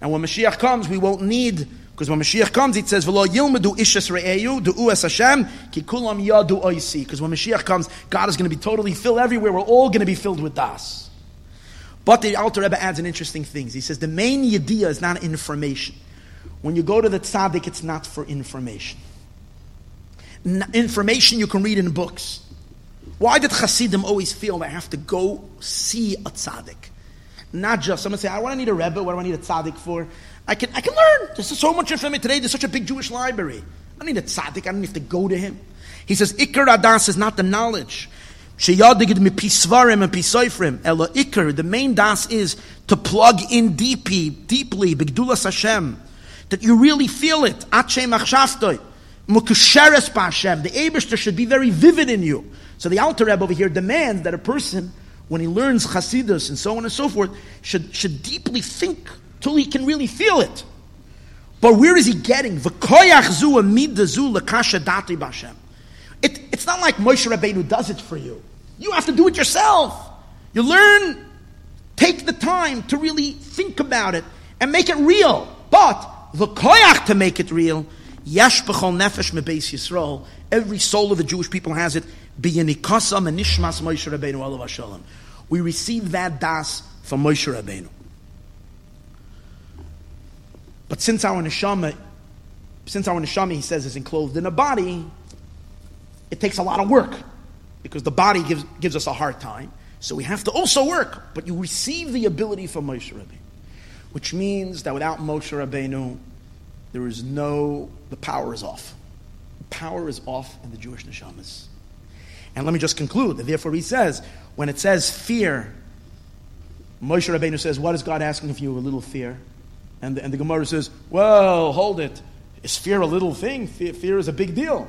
Now when Mashiach comes, we won't need because when Mashiach comes, it says, "V'lo yilmedu ishas re'eyu du'u es Hashem ki kulam yadu oisi." Because when Mashiach comes, God is going to be totally filled everywhere. We're all going to be filled with das. But the Alter Rebbe adds an interesting thing. He says the main yediyah is not information. When you go to the tzaddik, it's not for information. N- information you can read in books. Why did Hasidim always feel they have to go see a tzaddik? Not just someone say, "I want to need a rebbe. What do I need a tzaddik for?" I can, I can learn. There's so much information today. There's such a big Jewish library. I don't need a tzaddik. I don't have to go to him. He says, Ikar Adas is not the knowledge. Sheyadigid mipisvarim and pisoifrim. Ella Ikar, the main das is to plug in deeply, deeply, Bigdulas Hashem. That you really feel it. Ache machshavtoi. Mukusheres Hashem. The Abishter should be very vivid in you. So the Alter Rebbe over here demands that a person, when he learns Chasidus and so on and so forth, should, should deeply think till he can really feel it. But where is he getting? It, it's not like Moshe Rabbeinu does it for you. You have to do it yourself. You learn, take the time to really think about it and make it real. But the koyach to make it real, yesh b'chol nefesh mebeis Yisrael, every soul of the Jewish people has it, biyanikasam and nishmas Moshe Rabbeinu alav We receive that das from Moshe Rabbeinu. But since our neshama, since our neshama, he says, is enclosed in a body, it takes a lot of work because the body gives, gives us a hard time. So we have to also work. But you receive the ability from Moshe Rabbeinu, which means that without Moshe Rabbeinu, there is no, the power is off. The power is off in the Jewish neshamas. And let me just conclude that therefore he says, when it says fear, Moshe Rabbeinu says, what is God asking of you? A little fear. And the, and the Gemara says, well, hold it. Is fear a little thing? Fear, fear is a big deal.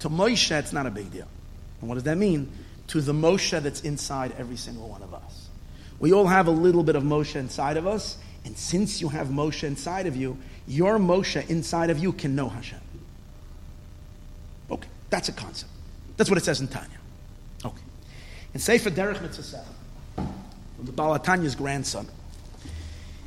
To Moshe, it's not a big deal. And what does that mean? To the Moshe that's inside every single one of us. We all have a little bit of Moshe inside of us, and since you have Moshe inside of you, your Moshe inside of you can know Hashem. Okay, that's a concept. That's what it says in Tanya. Okay. And Sefer Derech Mitzvah the Baal HaTanya's grandson.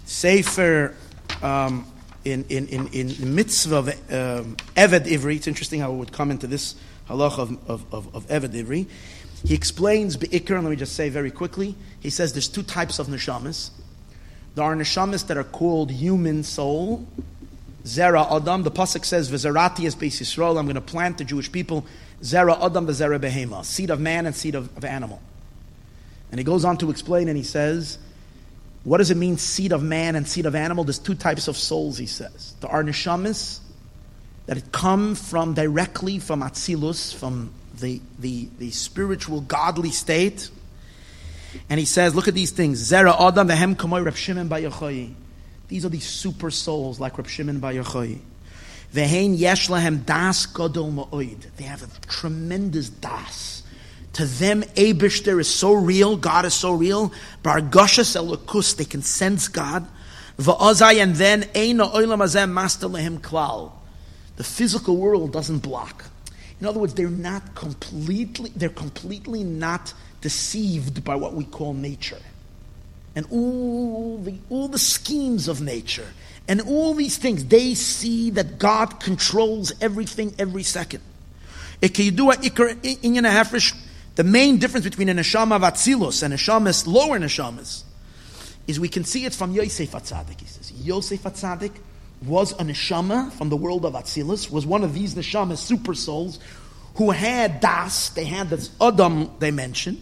Sefer um, in, in, in, in mitzvah of um, Eved Ivri, it's interesting how it would come into this halach of, of, of, of Eved Ivri. He explains Be'ikr, let me just say very quickly. He says there's two types of neshamas. There are neshamas that are called human soul, Zera Adam. The pasuk says, "V'zerati is Beis Yisrael." I'm going to plant the Jewish people, Zera Adam, V'zera Behema, seed of man and seed of, of animal. And he goes on to explain, and he says, what does it mean, seed of man and seed of animal? There's two types of souls, he says. There are neshamas that come from directly from Atzilus, from the, the, the spiritual, godly state. And he says, look at these things. Zera Adam vehem kamoy Reb Shimon Bar Yochai. These are these super souls like Reb Shimon Bar Yochai. Vehein yesh das gadol ma'oid. They have a tremendous das to them, Abishter is so real, God is so real. Bargashas elokus, they can sense God. Va'azai, and then, Eina oilam azem master lehem klal. The physical world doesn't block. In other words, they're not completely, they're completely not deceived by what we call nature. And all the, all the schemes of nature. And all these things, they see that God controls everything every second. The main difference between a neshama of and neshamas, lower neshamas, is we can see it from Yosef Atzadik. He says Yosef Atzadik was a neshama from the world of Atzilus, was one of these neshamas, super souls, who had das, they had this Adam mentioned.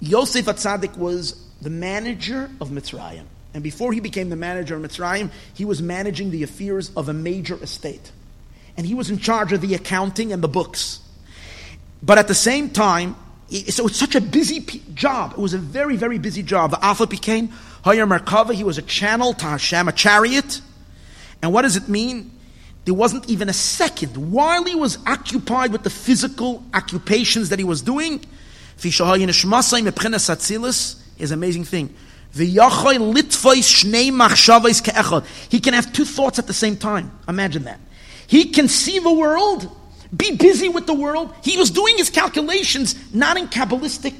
Yosef Atzadik was the manager of Mitzrayim. And before he became the manager of Mitzrayim, he was managing the affairs of a major estate. And he was in charge of the accounting and the books. But at the same time, so it's such a busy job. It was a very, very busy job. The Alpha became Hayar Merkava. He was a channel to Hashem, a chariot. And what does it mean? There wasn't even a second while he was occupied with the physical occupations that he was doing. Atzilis is amazing thing. He can have two thoughts at the same time. Imagine that. He can see the world, be busy with the world. He was doing his calculations not in Kabbalistic.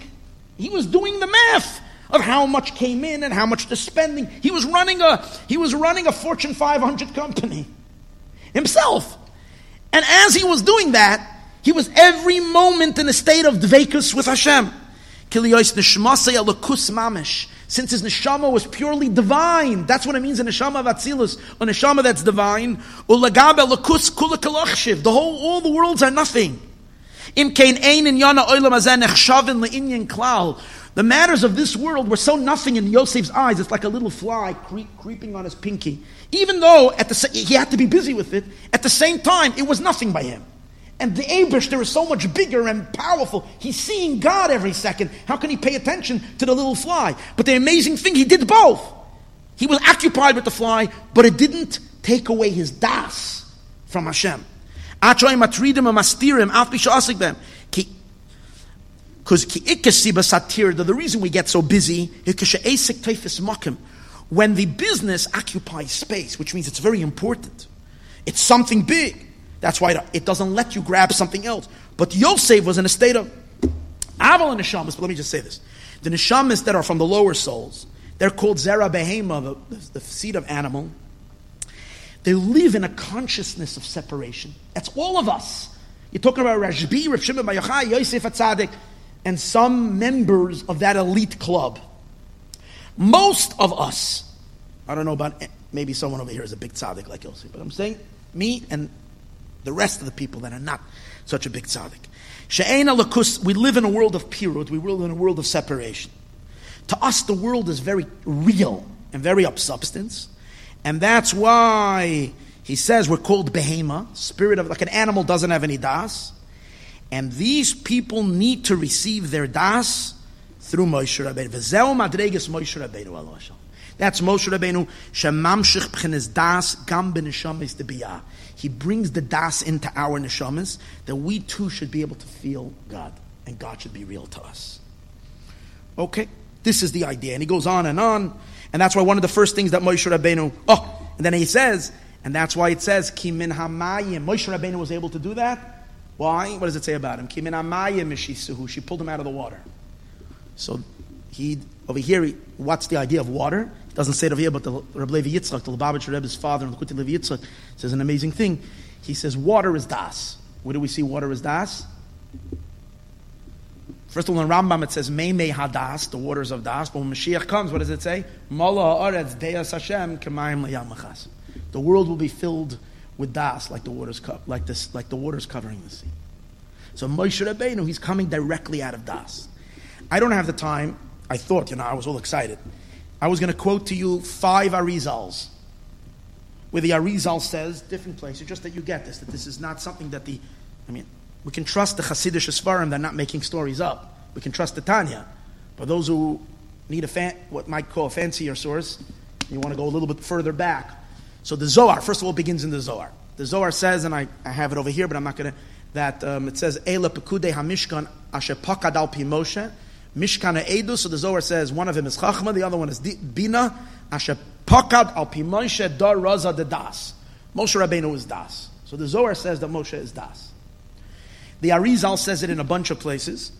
He was doing the math of how much came in and how much they're spending. He was running a, he was running a Fortune 500 company himself. And as he was doing that, he was every moment in a state of dvekus with Hashem. Since his neshama was purely divine, that's what it means a neshama of Atzilus, a neshama that's divine. The whole, all the worlds are nothing. The matters of this world were so nothing in Yosef's eyes, it's like a little fly creep, creeping on his pinky. Even though at the, he had to be busy with it, at the same time, it was nothing by him. And the Abish, is so much bigger and powerful. He's seeing God every second. How can he pay attention to the little fly? But the amazing thing, he did both. He was occupied with the fly, but it didn't take away his das from Hashem. Because the reason we get so busy, when the business occupies space, which means it's very important, it's something big. That's why it doesn't let you grab something else. But Yosef was in a state of Aval and Neshamas, but let me just say this. The Neshamas that are from the lower souls, they're called Zera Behema, the, the, seed of animal. They live in a consciousness of separation. That's all of us. You're talking about Rashbi, Rav Shimon Bar Yochai, Yosef Atzadik, and some members of that elite club. Most of us, I don't know about eh, maybe someone over here is a big tzaddik like Yosef, but I'm saying me and the rest of the people that are not such a big tzaddik. She'ena lakus, we live in a world of pirut, we live in a world of separation. To us, the world is very real and very up substance, and that's why he says we're called behema, spirit of like an animal doesn't have any das, and these people need to receive their das through Moshe Rabbeinu. V'zeu madreges Moshe Rabbeinu That's Moshe Rabbeinu shemamshich b'chinas das gam b'neshamis debiyah. He brings the das into our neshamas that we too should be able to feel God, and God should be real to us. Okay, this is the idea, and he goes on and on, and that's why one of the first things that Moshe Rabbeinu. Oh, and then he says, and that's why it says Kimin Hamayim. Moshe Rabbeinu was able to do that. Why? What does it say about him? Kimin Hamayim Mishisuhu. She pulled him out of the water. So he over here. He, what's the idea of water? Doesn't say it over here, but the Rabbi Levi Yitzchak, the Lubavitcher Rebbe's father, and the Likutei Levi Yitzchak, says an amazing thing. He says, water is das. Where do we see water is das? First of all, in Rambam it says, Mei Mei Hadas, the waters of Das. But when Mashiach comes, what does it say? Mala Haaretz Deas Hashem Kemayim Layamachas. The world will be filled with Das, like the waters, co- like this, like the waters covering the sea. So Moshe Rabbeinu, he's coming directly out of Das. I don't have the time. I thought, you know, I was all excited. I was going to quote to you five Arizals, where the Arizal says, different places, just that you get this, that this is not something that the, I mean, we can trust the Hasidic Sfarim, they're not making stories up. We can trust the Tanya. But those who need a fan, what might call a fancier source, you want to go a little bit further back. So the Zohar, first of all, begins in the Zohar. The Zohar says, and I, I have it over here, but I'm not going to, that um, it says, Ela Pekude HaMishkan Asher Pakad Pi Moshe, Mishkan Edu, so the Zohar says one of them is Chachma, the other one is Bina. Asher Pakad al Pi Moshe Dar Raza de Das. Moshe Rabbeinu is Das. So the Zohar says that Moshe is Das. The Arizal says it in a bunch of places.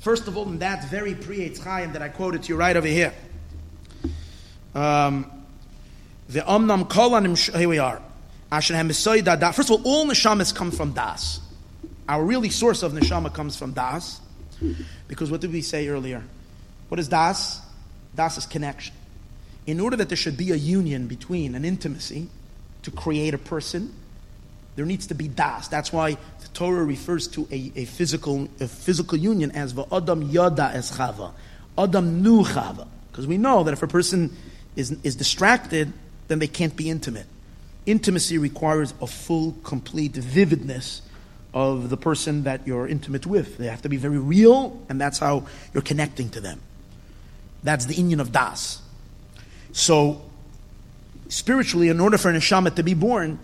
First of all, in that very pre Chaim that I quoted to you right over here. Um, the Omnam Kolanim, here we are. First of all, all neshamas come from Das. Our really source of neshama comes from Das. Because what did we say earlier? What is das? Das is connection. In order that there should be a union between an intimacy to create a person, there needs to be das. That's why the Torah refers to a, a physical a physical union as va'adam yada es chava, adam nu chava. Because we know that if a person is, is distracted, then they can't be intimate. Intimacy requires a full, complete vividness of the person that you're intimate with. They have to be very real, and that's how you're connecting to them. That's the inyan of Das. So, spiritually, in order for an neshama to be born,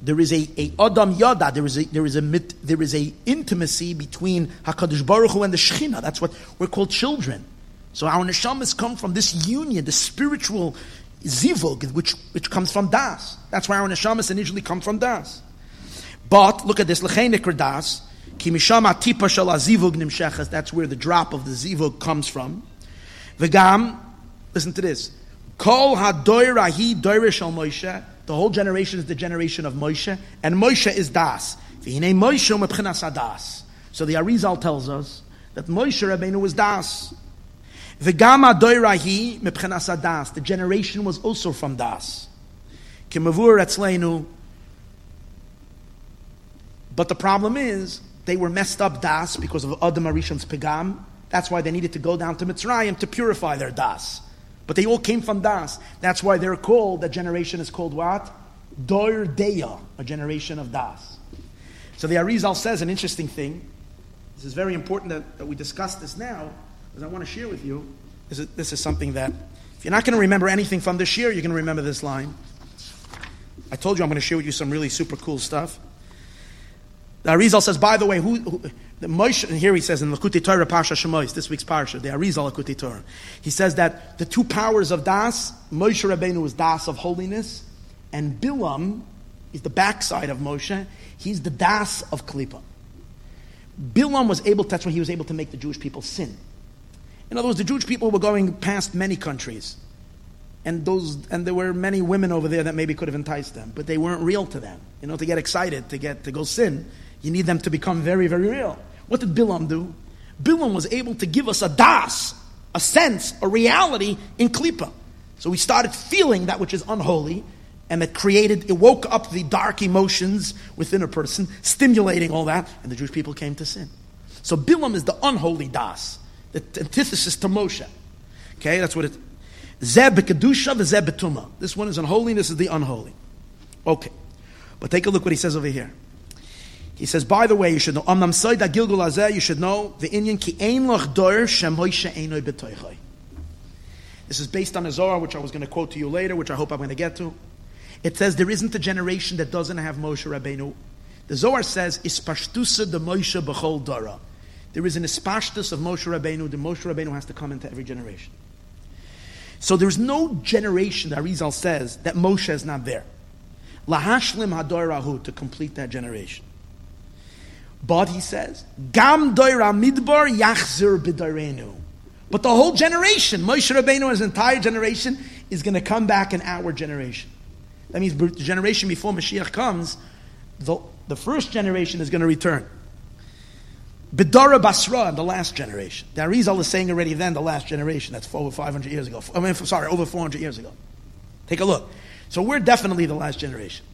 there is a, a Adam Yada, there is a there is a there is a intimacy between Hakadosh Baruch Hu and the Shechina. That's what we're called children. So our neshamas come from this union, the spiritual zivug, which which comes from das. That's why our neshamas initially come from das. But look at this, l'cheinik das, ki misham atipa shel azivug nimshechas. That's where the drop of the zivug comes from. V'gam, listen to this. Kol hadoira hi doira shel Moshe. The whole generation is the generation of Moshe, and Moshe is das. V'hinei Moshe mepchinas das. So the Arizal tells us that Moshe Rabbeinu was das. V'gam hadoira hi mepchinas das. The generation was also from das. Kimavur etzleinu. But the problem is, they were messed up das because of Adam Arishon's pigam. That's why they needed to go down to Mitzrayim to purify their das. But they all came from Das. That's why they're called, that generation is called what? Dor Deya, a generation of Das. So the Arizal says an interesting thing. This is very important that, that we discuss this now, because I want to share with you. This is, this is something that, if you're not going to remember anything from this year, you're going to remember this line. I told you I'm going to share with you some really super cool stuff. The Arizal says, by the way, who, who the Moshe, and here he says in the Likutei Torah Parsha Shemois, this week's Parsha, the Arizal Likutei Torah, he says that the two powers of Das, Moshe Rabbeinu is Das of holiness, and Bilam is the backside of Moshe. He's the Das of Klippa. Bilam was able, that's why he was able to make the Jewish people sin. In other words, the Jewish people were going past many countries. And those and there were many women over there that maybe could have enticed them, but they weren't real to them. You know, to get excited, to get to go sin, you need them to become very, very real. What did Bilam do? Bilam was able to give us a das, a sense, a reality in Klippa. So we started feeling that which is unholy, and it created, it woke up the dark emotions within a person, stimulating all that, and the Jewish people came to sin. So Bilam is the unholy das, the antithesis to Moshe. Okay, that's what it. Zeb kedusha v'zeb. This one is unholy. This is the unholy. Okay, but take a look what he says over here. He says, by the way, you should know, you should know, the Inyan Ki Dor. This is based on a Zohar, which I was going to quote to you later, which I hope I'm going to get to. It says there isn't a generation that doesn't have Moshe Rabbeinu. The Zohar says, Ispashtusa de Moshe B'chol Dora. There is an ispashtus of Moshe Rabbeinu. The Moshe Rabbeinu has to come into every generation. So there's no generation, the Arizal says, that Moshe is not there. Lahashlim Hadorahu, to complete that generation. But he says, Gam doira midbar yachzir b'darenu. But the whole generation, Moshe Rabbeinu, his entire generation, is going to come back in our generation. That means the generation before Mashiach comes, the, the first generation is going to return. Bidara Basra, the last generation. The Arizal is saying already then, the last generation. That's over 500 years ago. I mean, sorry, over 400 years ago. Take a look. So we're definitely the last generation.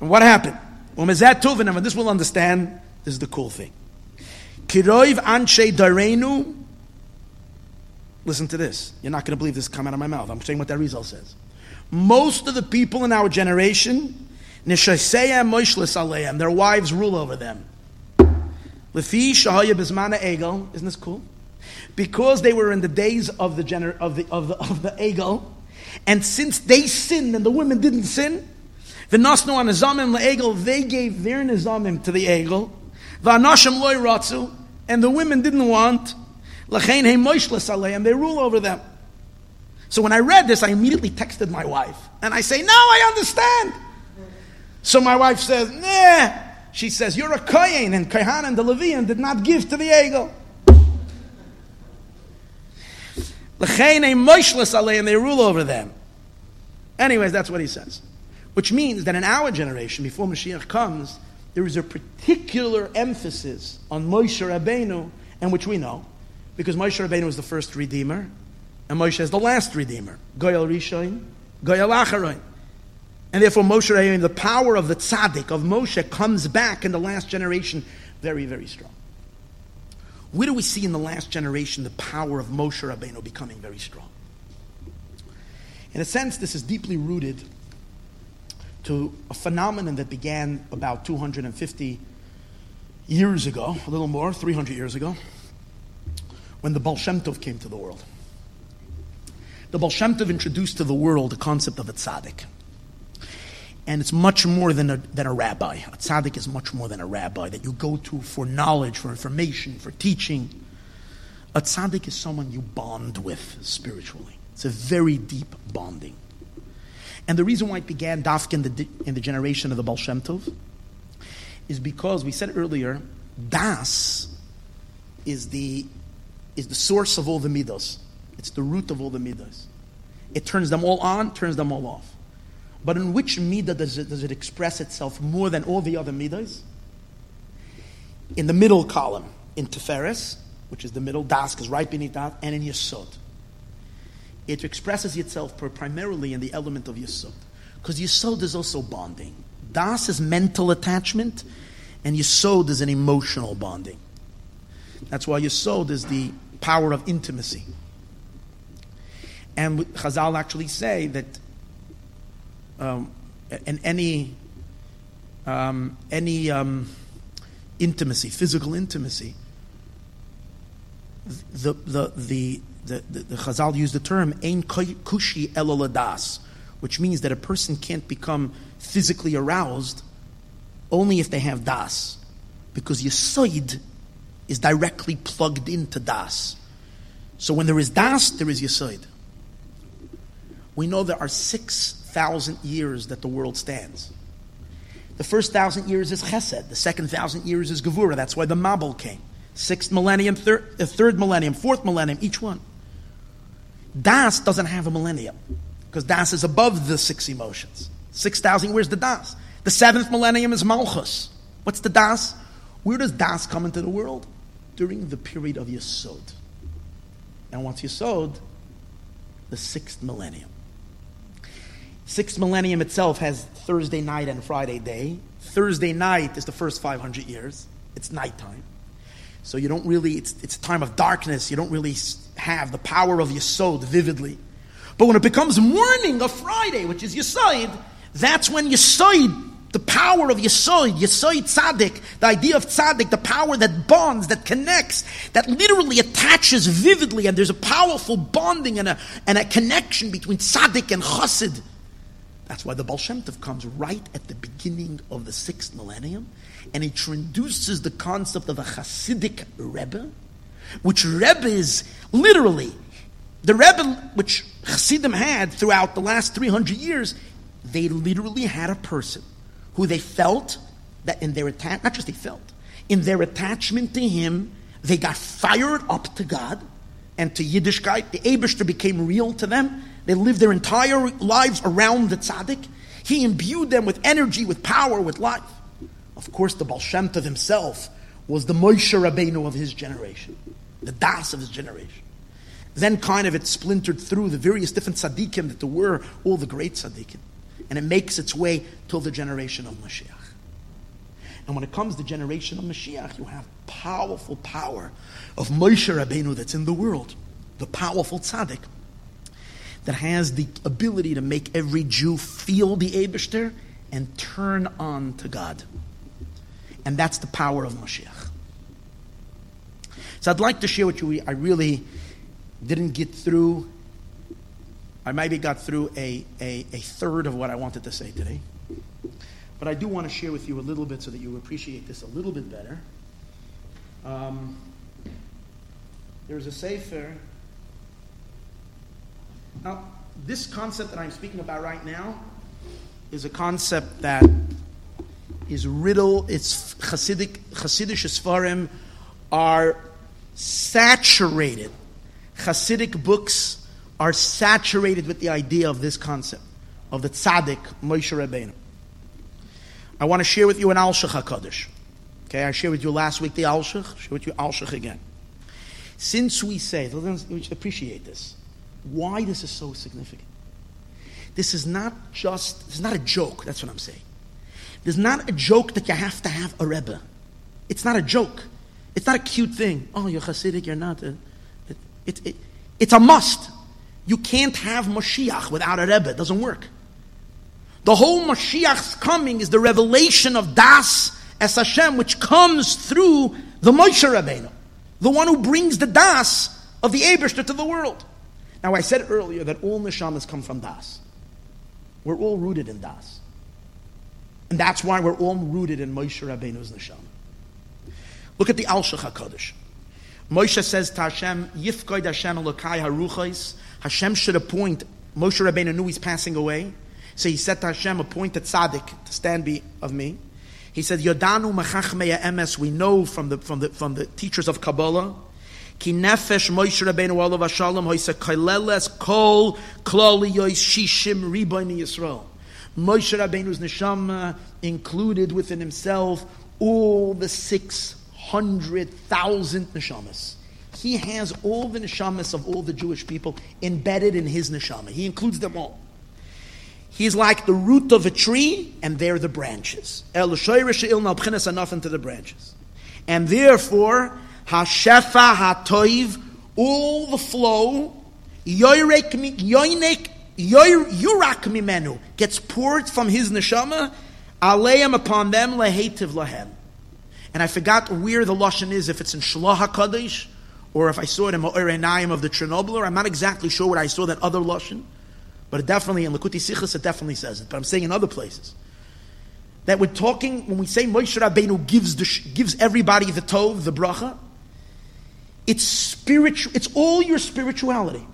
And what happened? Well, Mezat Tuvin, and this will understand, this is the cool thing. Kiroiv Anshe Darenu. Listen to this. You're not going to believe this come out of my mouth. I'm saying what the Arizal says. Most of the people in our generation, Nishaseyam Moishlis their wives rule over them. Lefi Shahaya Bismana Egel. Isn't this cool? Because they were in the days of the, gener- of the, of the, of the Egel, and since they sinned and the women didn't sin, the Nasnu Nizamim Egel, they gave their Nizamim to the Egel. V'anashim loy ratzu, and the women didn't want. L'chein He moishles aleim, they rule over them. So when I read this, I immediately texted my wife. And I say, now I understand. So my wife says, nah. She says, you're a Kohen, and Kohan and the Levian did not give to the Egel. L'chein hey moishles aleim, they rule over them. Anyways, that's what he says. Which means that in our generation, before Mashiach comes, there is a particular emphasis on Moshe Rabbeinu, and which we know, because Moshe Rabbeinu is the first redeemer, and Moshe is the last redeemer. Goyal Rishon, Goyal Acharon. And therefore, Moshe Rabbeinu, the power of the tzaddik, of Moshe, comes back in the last generation very, very strong. Where do we see in the last generation the power of Moshe Rabbeinu becoming very strong? In a sense, this is deeply rooted to a phenomenon that began about 250 years ago, a little more, 300 years ago, when the Baal Shem Tov came to the world. The Baal Shem Tov introduced to the world the concept of a tzaddik. And it's much more than a, than a rabbi. A tzaddik is much more than a rabbi that you go to for knowledge, for information, for teaching. A tzaddik is someone you bond with spiritually. It's a very deep bonding. And the reason why it began davka in the, in the generation of the Baal Shem Tov is because we said earlier, das is the, is the source of all the midos. It's the root of all the midos. It turns them all on, turns them all off. But in which midah does it, does it express itself more than all the other midas? In the middle column, in Tiferes, which is the middle, Das is right beneath that, and in Yesod. It expresses itself primarily in the element of Yesod. Because Yesod is also bonding. Das is mental attachment, and Yesod is an emotional bonding. That's why Yesod is the power of intimacy. And Chazal actually say that um, in any um, any um, intimacy, physical intimacy, the the the the, the, the Chazal used the term "ein kushi eloladas," which means that a person can't become physically aroused only if they have das, because Yisoid is directly plugged into das. So when there is das, there is Yisoid. We know there are six thousand years that the world stands. The first thousand years is Chesed. The second thousand years is Gevura. That's why the Mabul came. Sixth millennium, third, uh, third millennium, fourth millennium, each one. Das doesn't have a millennium because Das is above the six emotions. Six thousand where's the Das. The seventh millennium is Malchus. What's the Das? Where does Das come into the world? During the period of Yesod. And once Yesod, the sixth millennium. Sixth millennium itself has Thursday night and Friday day. Thursday night is the first 500 years. It's nighttime. So you don't really, it's, it's a time of darkness. You don't really have the power of Yesod vividly. But when it becomes morning of Friday, which is Yesod, that's when Yesod, the power of Yesod, Yesod Tzaddik, the idea of Tzaddik, the power that bonds, that connects, that literally attaches vividly, and there's a powerful bonding and a, and a connection between Tzaddik and Chassid. That's why the Baal Shem Tov comes right at the beginning of the sixth millennium and it introduces the concept of a Hasidic Rebbe, which Rebbe is literally the Rebbe which Hasidim had throughout the last 300 years. They literally had a person who they felt that in their attachment, not just they felt, in their attachment to him, they got fired up to God and to Yiddishkeit. The Abishter became real to them they lived their entire lives around the tzaddik. He imbued them with energy, with power, with life. Of course, the Baal Shem Tov himself was the Moshe Rabbeinu of his generation, the Das of his generation. Then kind of it splintered through the various different tzaddikim that there were, all the great tzaddikim. And it makes its way till the generation of Mashiach. And when it comes to the generation of Mashiach, you have powerful power of Moshe Rabbeinu that's in the world, the powerful tzaddik that has the ability to make every Jew feel the Abishter and turn on to God. And that's the power of Mashiach. So I'd like to share with you, I really didn't get through, I maybe got through a, a, a third of what I wanted to say today. But I do want to share with you a little bit so that you appreciate this a little bit better. Um, there's a Sefer now, this concept that I'm speaking about right now is a concept that is riddle, it's Hasidic, Hasidic Sfarim are saturated. Hasidic books are saturated with the idea of this concept, of the tzaddik, Moshe Rabbeinu. I want to share with you an Alshich HaKadosh. Okay, I shared with you last week the Alshich, share with you Alshich again. Since we say, let's appreciate this why this is so significant. This is not just, this is not a joke, that's what I'm saying. There's not a joke that you have to have a Rebbe. It's not a joke. It's not a cute thing. Oh, you're Hasidic, you're not. It, it, it, it's a must. You can't have Mashiach without a Rebbe. It doesn't work. The whole Mashiach's coming is the revelation of Das as Hashem, which comes through the Moshe Rabbeinu, the one who brings the Das of the Abishter to the world. Now, I said earlier that all neshamas come from Das. We're all rooted in Das. And that's why we're all rooted in Moshe Rabbeinu's neshama. Look at the Al Shach HaKadosh. Moshe says to Hashem, Yifkoid Hashem Elokai HaRuchais. Hashem should appoint, Moshe Rabbeinu knew he's passing away. So he said to Hashem, appoint a tzaddik to stand be of me. He said, Yodanu Mechachmeya Emes, we know from the, from, the, from the teachers of Kabbalah, Ki nefesh Moshe Rabbeinu Olav HaShalom, hoise kaileles kol kloli yois shishim riboini Yisrael. Moshe Rabbeinu's neshama included within himself all the 600,000 neshamas. He has all the neshamas of all the Jewish people embedded in his neshama. He includes them all. He's like the root of a tree, and they're the branches. El enough into the branches. And therefore, Hashefa Hatoiv, all the flow, Yoinek Yurak Mimenu, gets poured from his neshama, Aleim upon them, Lehetiv Lahem. And I forgot where the Lashon is, if it's in Shalah HaKadosh, or if I saw it in Ma'or of the Chernobyl, I'm not exactly sure where I saw that other Lashon. But it definitely, in Likkutei Sichos, it definitely says it. But I'm saying in other places. That we're talking, when we say Moshe Rabbeinu gives, the, gives everybody the Tov, the bracha, it's spiritual, it's all your spirituality.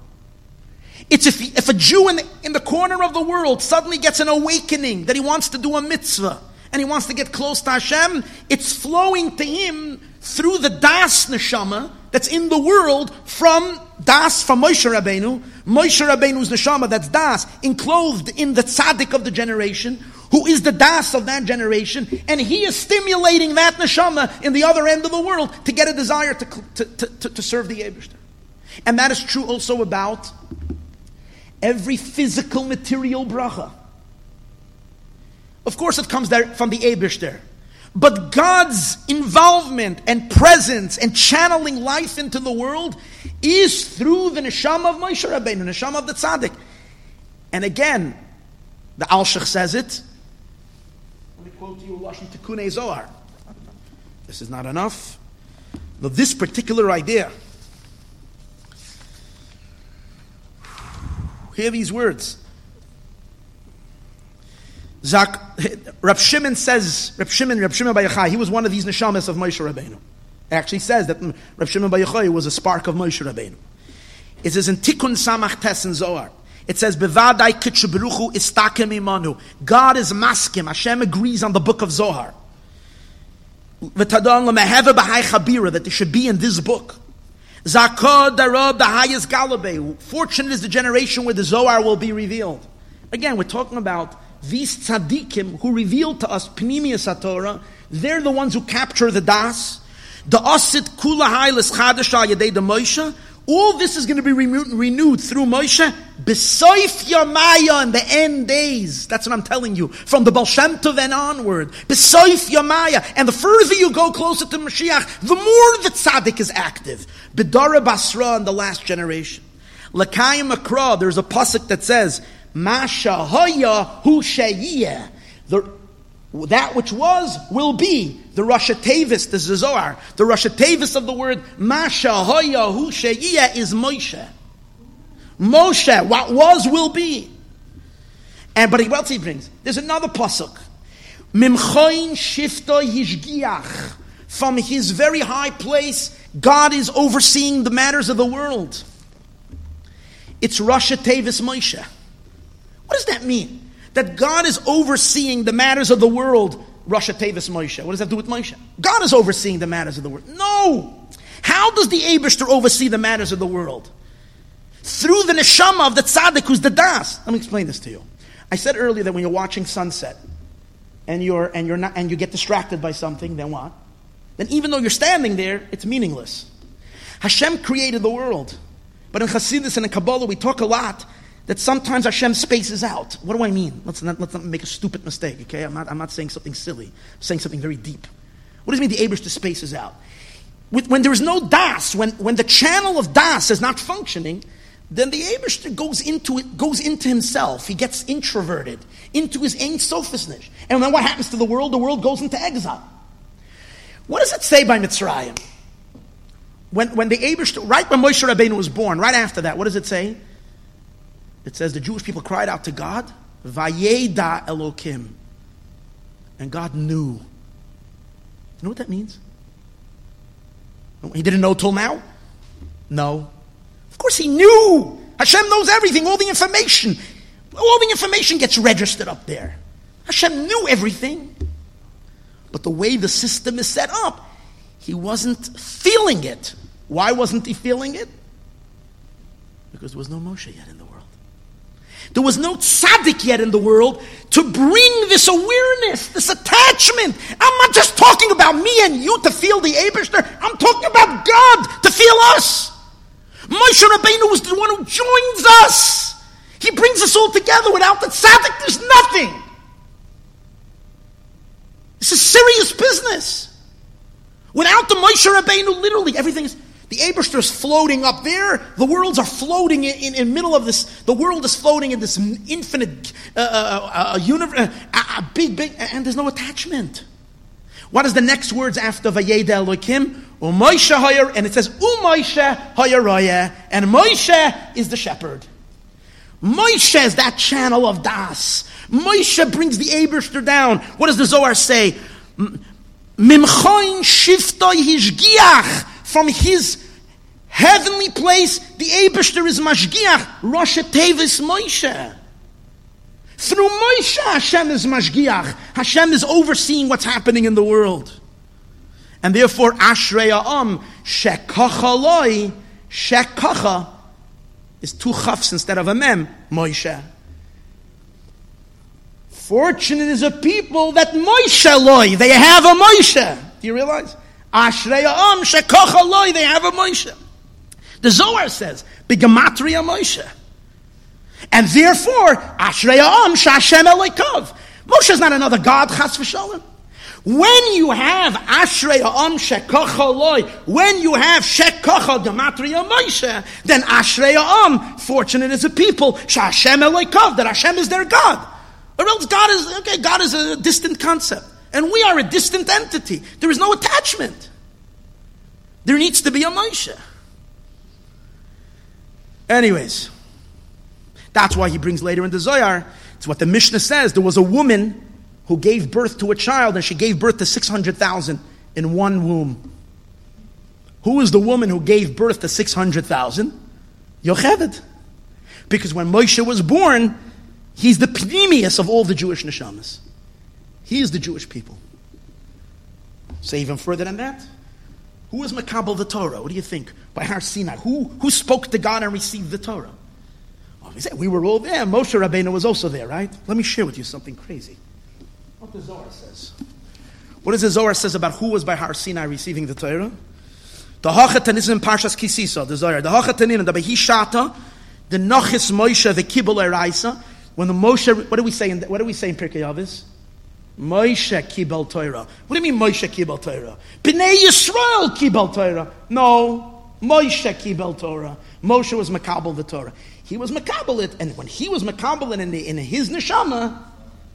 It's if, if a Jew in the, in the corner of the world suddenly gets an awakening that he wants to do a mitzvah and he wants to get close to Hashem, it's flowing to him through the Das neshama that's in the world from Das from Moshe Rabbeinu, Moshe Rabbeinu's neshama that's Das, enclosed in the tzaddik of the generation, who is the Das of that generation, and he is stimulating that neshama in the other end of the world to get a desire to, to, to, to serve the Ebershter. And that is true also about every physical material bracha. Of course, it comes there from the Abishter. But God's involvement and presence and channeling life into the world is through the neshama of Moshe Rabbeinu, the neshama of the tzaddik. And again, the Alshach says it. Let me quote to you Lashon Tikkun Zohar. This is not enough. But this particular idea, hear these words. Zak, Rab Shimon says, Rab Shimon, Rab Shimon Bar Yochai, he was one of these neshamas of Moshe Rabbeinu. Actually says that Rab Shimon Bar Yochai was a spark of Moshe Rabbeinu. It says in Tikkun Samach Tes in Zohar, it says, Bevadai kitshebruchu istakem imanu. God is maskim. Hashem agrees on the book of Zohar. That there should be in this book. Zakod darab the highest galabe. Fortunate is the generation where the Zohar will be revealed. Again, we're talking about these tzaddikim who reveal to us Pnimius Torah, they're the ones who capture the das. The asit kula hailis chadash yadei the Moshe. All this is going to be renewed through Moshe. Besoif Yamaya in the end days. That's what I'm telling you. From the Baal and onward. Besoif Yamaya. And the further you go closer to Mashiach, the more the tzaddik is active. Bedara Basra in the last generation. Lakayim Akra, there's a pasuk that says, Masha hoya hu sheyiyeh. That which was will be the Rasha Tavis, the Zohar. The Rasha Tavis of the word Masha hoya hu sheyiyeh is Moshe. Moshe, what was will be. And but what else he brings? There's another pasuk. Mimchoin shifta yishgiach. From his very high place, God is overseeing the matters of the world. It's Rasha Tavis Moshe. What does that mean? That God is overseeing the matters of the world, Rasha Tavis Moshe. What does that do with Moshe? God is overseeing the matters of the world. No! How does the Abishter oversee the matters of the world? Through the neshama of the tzaddik who's the das. Let me explain this to you. I said earlier that when you're watching sunset and you're and you're not and you get distracted by something, then what? Then even though you're standing there, it's meaningless. Hashem created the world. But in Hasidus and in Kabbalah, we talk a lot that sometimes Hashem spaces out. What do I mean? Let's not, let's not make a stupid mistake, okay? I'm not, I'm not saying something silly. I'm saying something very deep. What does it mean the Abish spaces out? when there is no das, when, when the channel of das is not functioning, then the Abish goes into it, goes into himself. He gets introverted into his Ein Sofness. And then what happens to the world? The world goes into exile. What does it say by Mitzrayim? When, when the Abish, right when Moshe Rabbeinu was born, right after that, what does it say? It says the Jewish people cried out to God, Vayeda Elokim. And God knew. You know what that means? He didn't know till now? No. Of course he knew. Hashem knows everything, all the information. All the information gets registered up there. Hashem knew everything. But the way the system is set up, he wasn't feeling it. Why wasn't he feeling it? Because there was no Moshe yet in the. There was no tzaddik yet in the world to bring this awareness, this attachment. I'm not just talking about me and you to feel the Abishter. I'm talking about God to feel us. Moshe Rabbeinu was the one who joins us. He brings us all together. Without the tzaddik, there's nothing. This is serious business. Without the Moshe Rabbeinu, literally everything is. The Abishter is floating up there. The worlds are floating in, the middle of this. The world is floating in this infinite uh, uh, uh, universe, uh, big, big, and there's no attachment. What is the next words after Vayeda Elohim? U'Moshe Hoyer, and it says U'Moshe Hoyer and Moshe is the shepherd. Moshe is that channel of Das. Moshe brings the Abishter down. What does the Zohar say? Mimchoin shiftoi hishgiach. From his heavenly place, the Abishter is mashgiach. Rosh Tevis Moshe. Through Moshe, Hashem is mashgiach. Hashem is overseeing what's happening in the world. And therefore, Ashrei Am, Shekacha Loi, Shekacha is two chafs instead of a mem, Moshe. Fortunate is a people that Moshe loy, they have a Moshe. Do you realize? Ashrei am shekocha they have a Moshe. The Zohar says, Bigamatria Moshe. And therefore, Ashrei am shashem elikov. Moshe is not another God, chas v'shalom. When you have Ashrei Am Shekocha when you have Shekocha Gematria Moshe, then Ashrei Am, fortunate is a people, Shashem Eloikov, that Hashem is their God. Or else God is, okay, God is a distant concept. And we are a distant entity. There is no attachment. There needs to be a Moshe. Anyways, that's why he brings later in the Zohar. It's what the Mishnah says. There was a woman who gave birth to a child, and she gave birth to 600,000 in one womb. Who is the woman who gave birth to 600,000? Yocheved. Because when Moshe was born, He's the pnimius of all the Jewish neshamas. He is the Jewish people. Say even further than that. Who is Makabal the Torah? What do you think? By Har Sinai. Who, who spoke to God and received the Torah? Oh, we, said, we were all there. Moshe Rabbeinu was also there, right? Let me share with you something crazy. What the Zohar says. What does the Zohar says about who was by Har Sinai receiving the Torah? The Hachatan is in Parshas Kisisa, the Zohar. The Hachatanin, the Behishata, the Nachis Moshe, the Kibbul Eraisa, when the Moshe, what do we say in, what do we say in Pirkei Avos? Moshe kibel Torah. What do you mean Moshe kibel Torah? Bnei Yisrael kibel Torah. No, Moshe kibel Torah. Moshe was makabel the Torah. He was makabel it, and when he was makabel it in, in his neshama,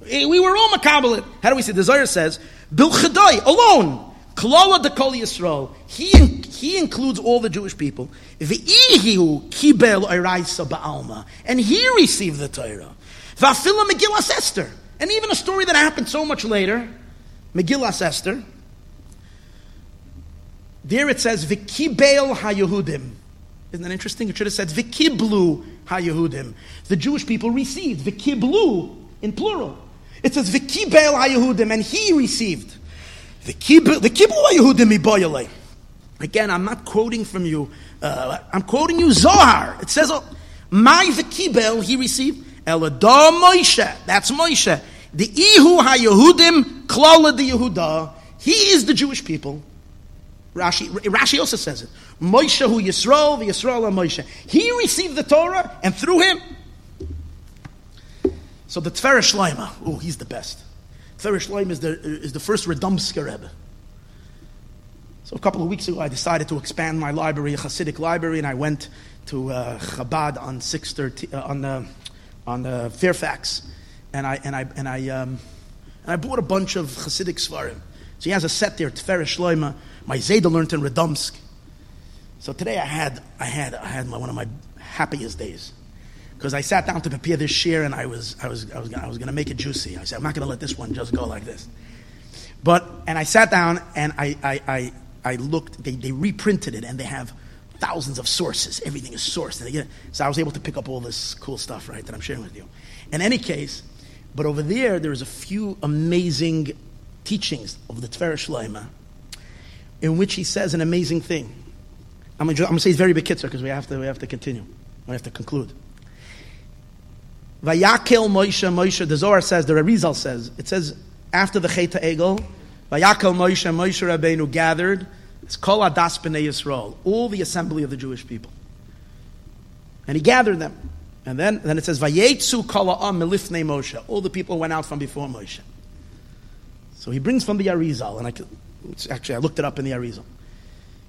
eh, we were all makabel it. How do we say? The Zohar says, Bil Chadai, alone. Klala de Kol Yisrael. He, he includes all the Jewish people. V'ihihu kibel eraisa ba'alma. And he received the Torah. Vafila Megillas Esther. And even a story that happened so much later, Megillas Esther. There it says, Vikibel HaYehudim. Isn't that interesting? It should have said, Vikiblu HaYehudim. The Jewish people received. Vikiblu, in plural. It says, Vikibel HaYehudim, and he received. Vikiblu HaYehudim Iboyale. Again, I'm not quoting from you. Uh, I'm quoting you Zohar. It says, oh, My Vikibel, he received. Eladah Moshe. That's Moshe. The Ihu HaYehudim Klala the Yehuda. He is the Jewish people. Rashi, Rashi also says it. Moshe who Yisrael, the Yisrael Moshe. He received the Torah, and through him. So the Tfer Shleima, oh, he's the best. Tfer Shleima is the, is the first Radomsker Rebbe. So a couple of weeks ago, I decided to expand my library, a Hasidic library, and I went to uh, Chabad on 613, uh, on uh, on uh, Fairfax, and I and I and I um, and I bought a bunch of Hasidic sfarim. So he has a set there, Tiferes Shloima. My Zayda learned in Radomsk. So today I had I had I had my, one of my happiest days because I sat down to prepare this share and I was I was I was I was going to make it juicy. I said I'm not going to let this one just go like this. But, and I sat down and I, I, I, I looked, they, they reprinted it and they have thousands of sources. Everything is sourced. And again, so I was able to pick up all this cool stuff, right, that I'm sharing with you. In any case, but over there, there's a few amazing teachings of the Tver Shloima in which he says an amazing thing. I'm going to say it's very bekitzer because we have to we have to continue. We have to conclude. Vayakel Moshe Moshe. The Zohar says the Arizal says it says after the Cheta Egel. Vayakel Moshe Moshe Rabbeinu gathered. It's Kol Adas Bnei Yisrael, all the assembly of the Jewish people, and he gathered them. And then, then it says Vayetzu Kol Ha'am Melifnei Moshe. All the people went out from before Moshe. So he brings from the Arizal, and I could, actually I looked it up in the Arizal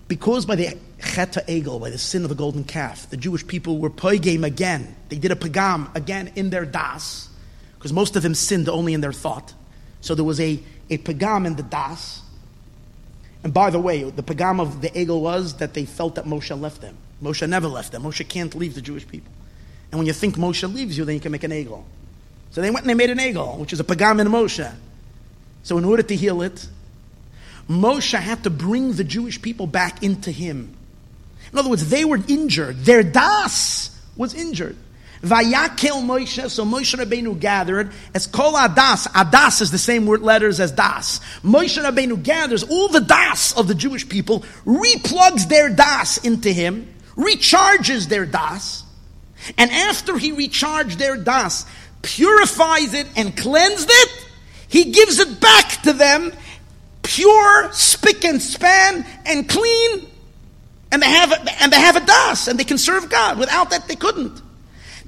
because by the Cheta Egel, by the sin of the golden calf, the Jewish people were poigim again. They did a pagam again in their das, because most of them sinned only in their thought. So there was a, a pagam in the das. And by the way, the pagam of the Egel was that they felt that Moshe left them. Moshe never left them. Moshe can't leave the Jewish people. And when you think Moshe leaves you, then you can make an Egel. So they went and they made an Egel, which is a pagam in Moshe. So in order to heal it, Moshe had to bring the Jewish people back into him. In other words, they were injured. Their das was injured. Vayakel Moshe, so Moshe Rabbeinu gathered, as kol adas, adas is the same word letters as das. Moshe Rabbeinu gathers all the das of the Jewish people, replugs their das into him, recharges their das, and after he recharged their das, purifies it and cleansed it, he gives it back to them pure, spick and span, and clean, and they have a, and they have a das, and they can serve God. Without that, they couldn't.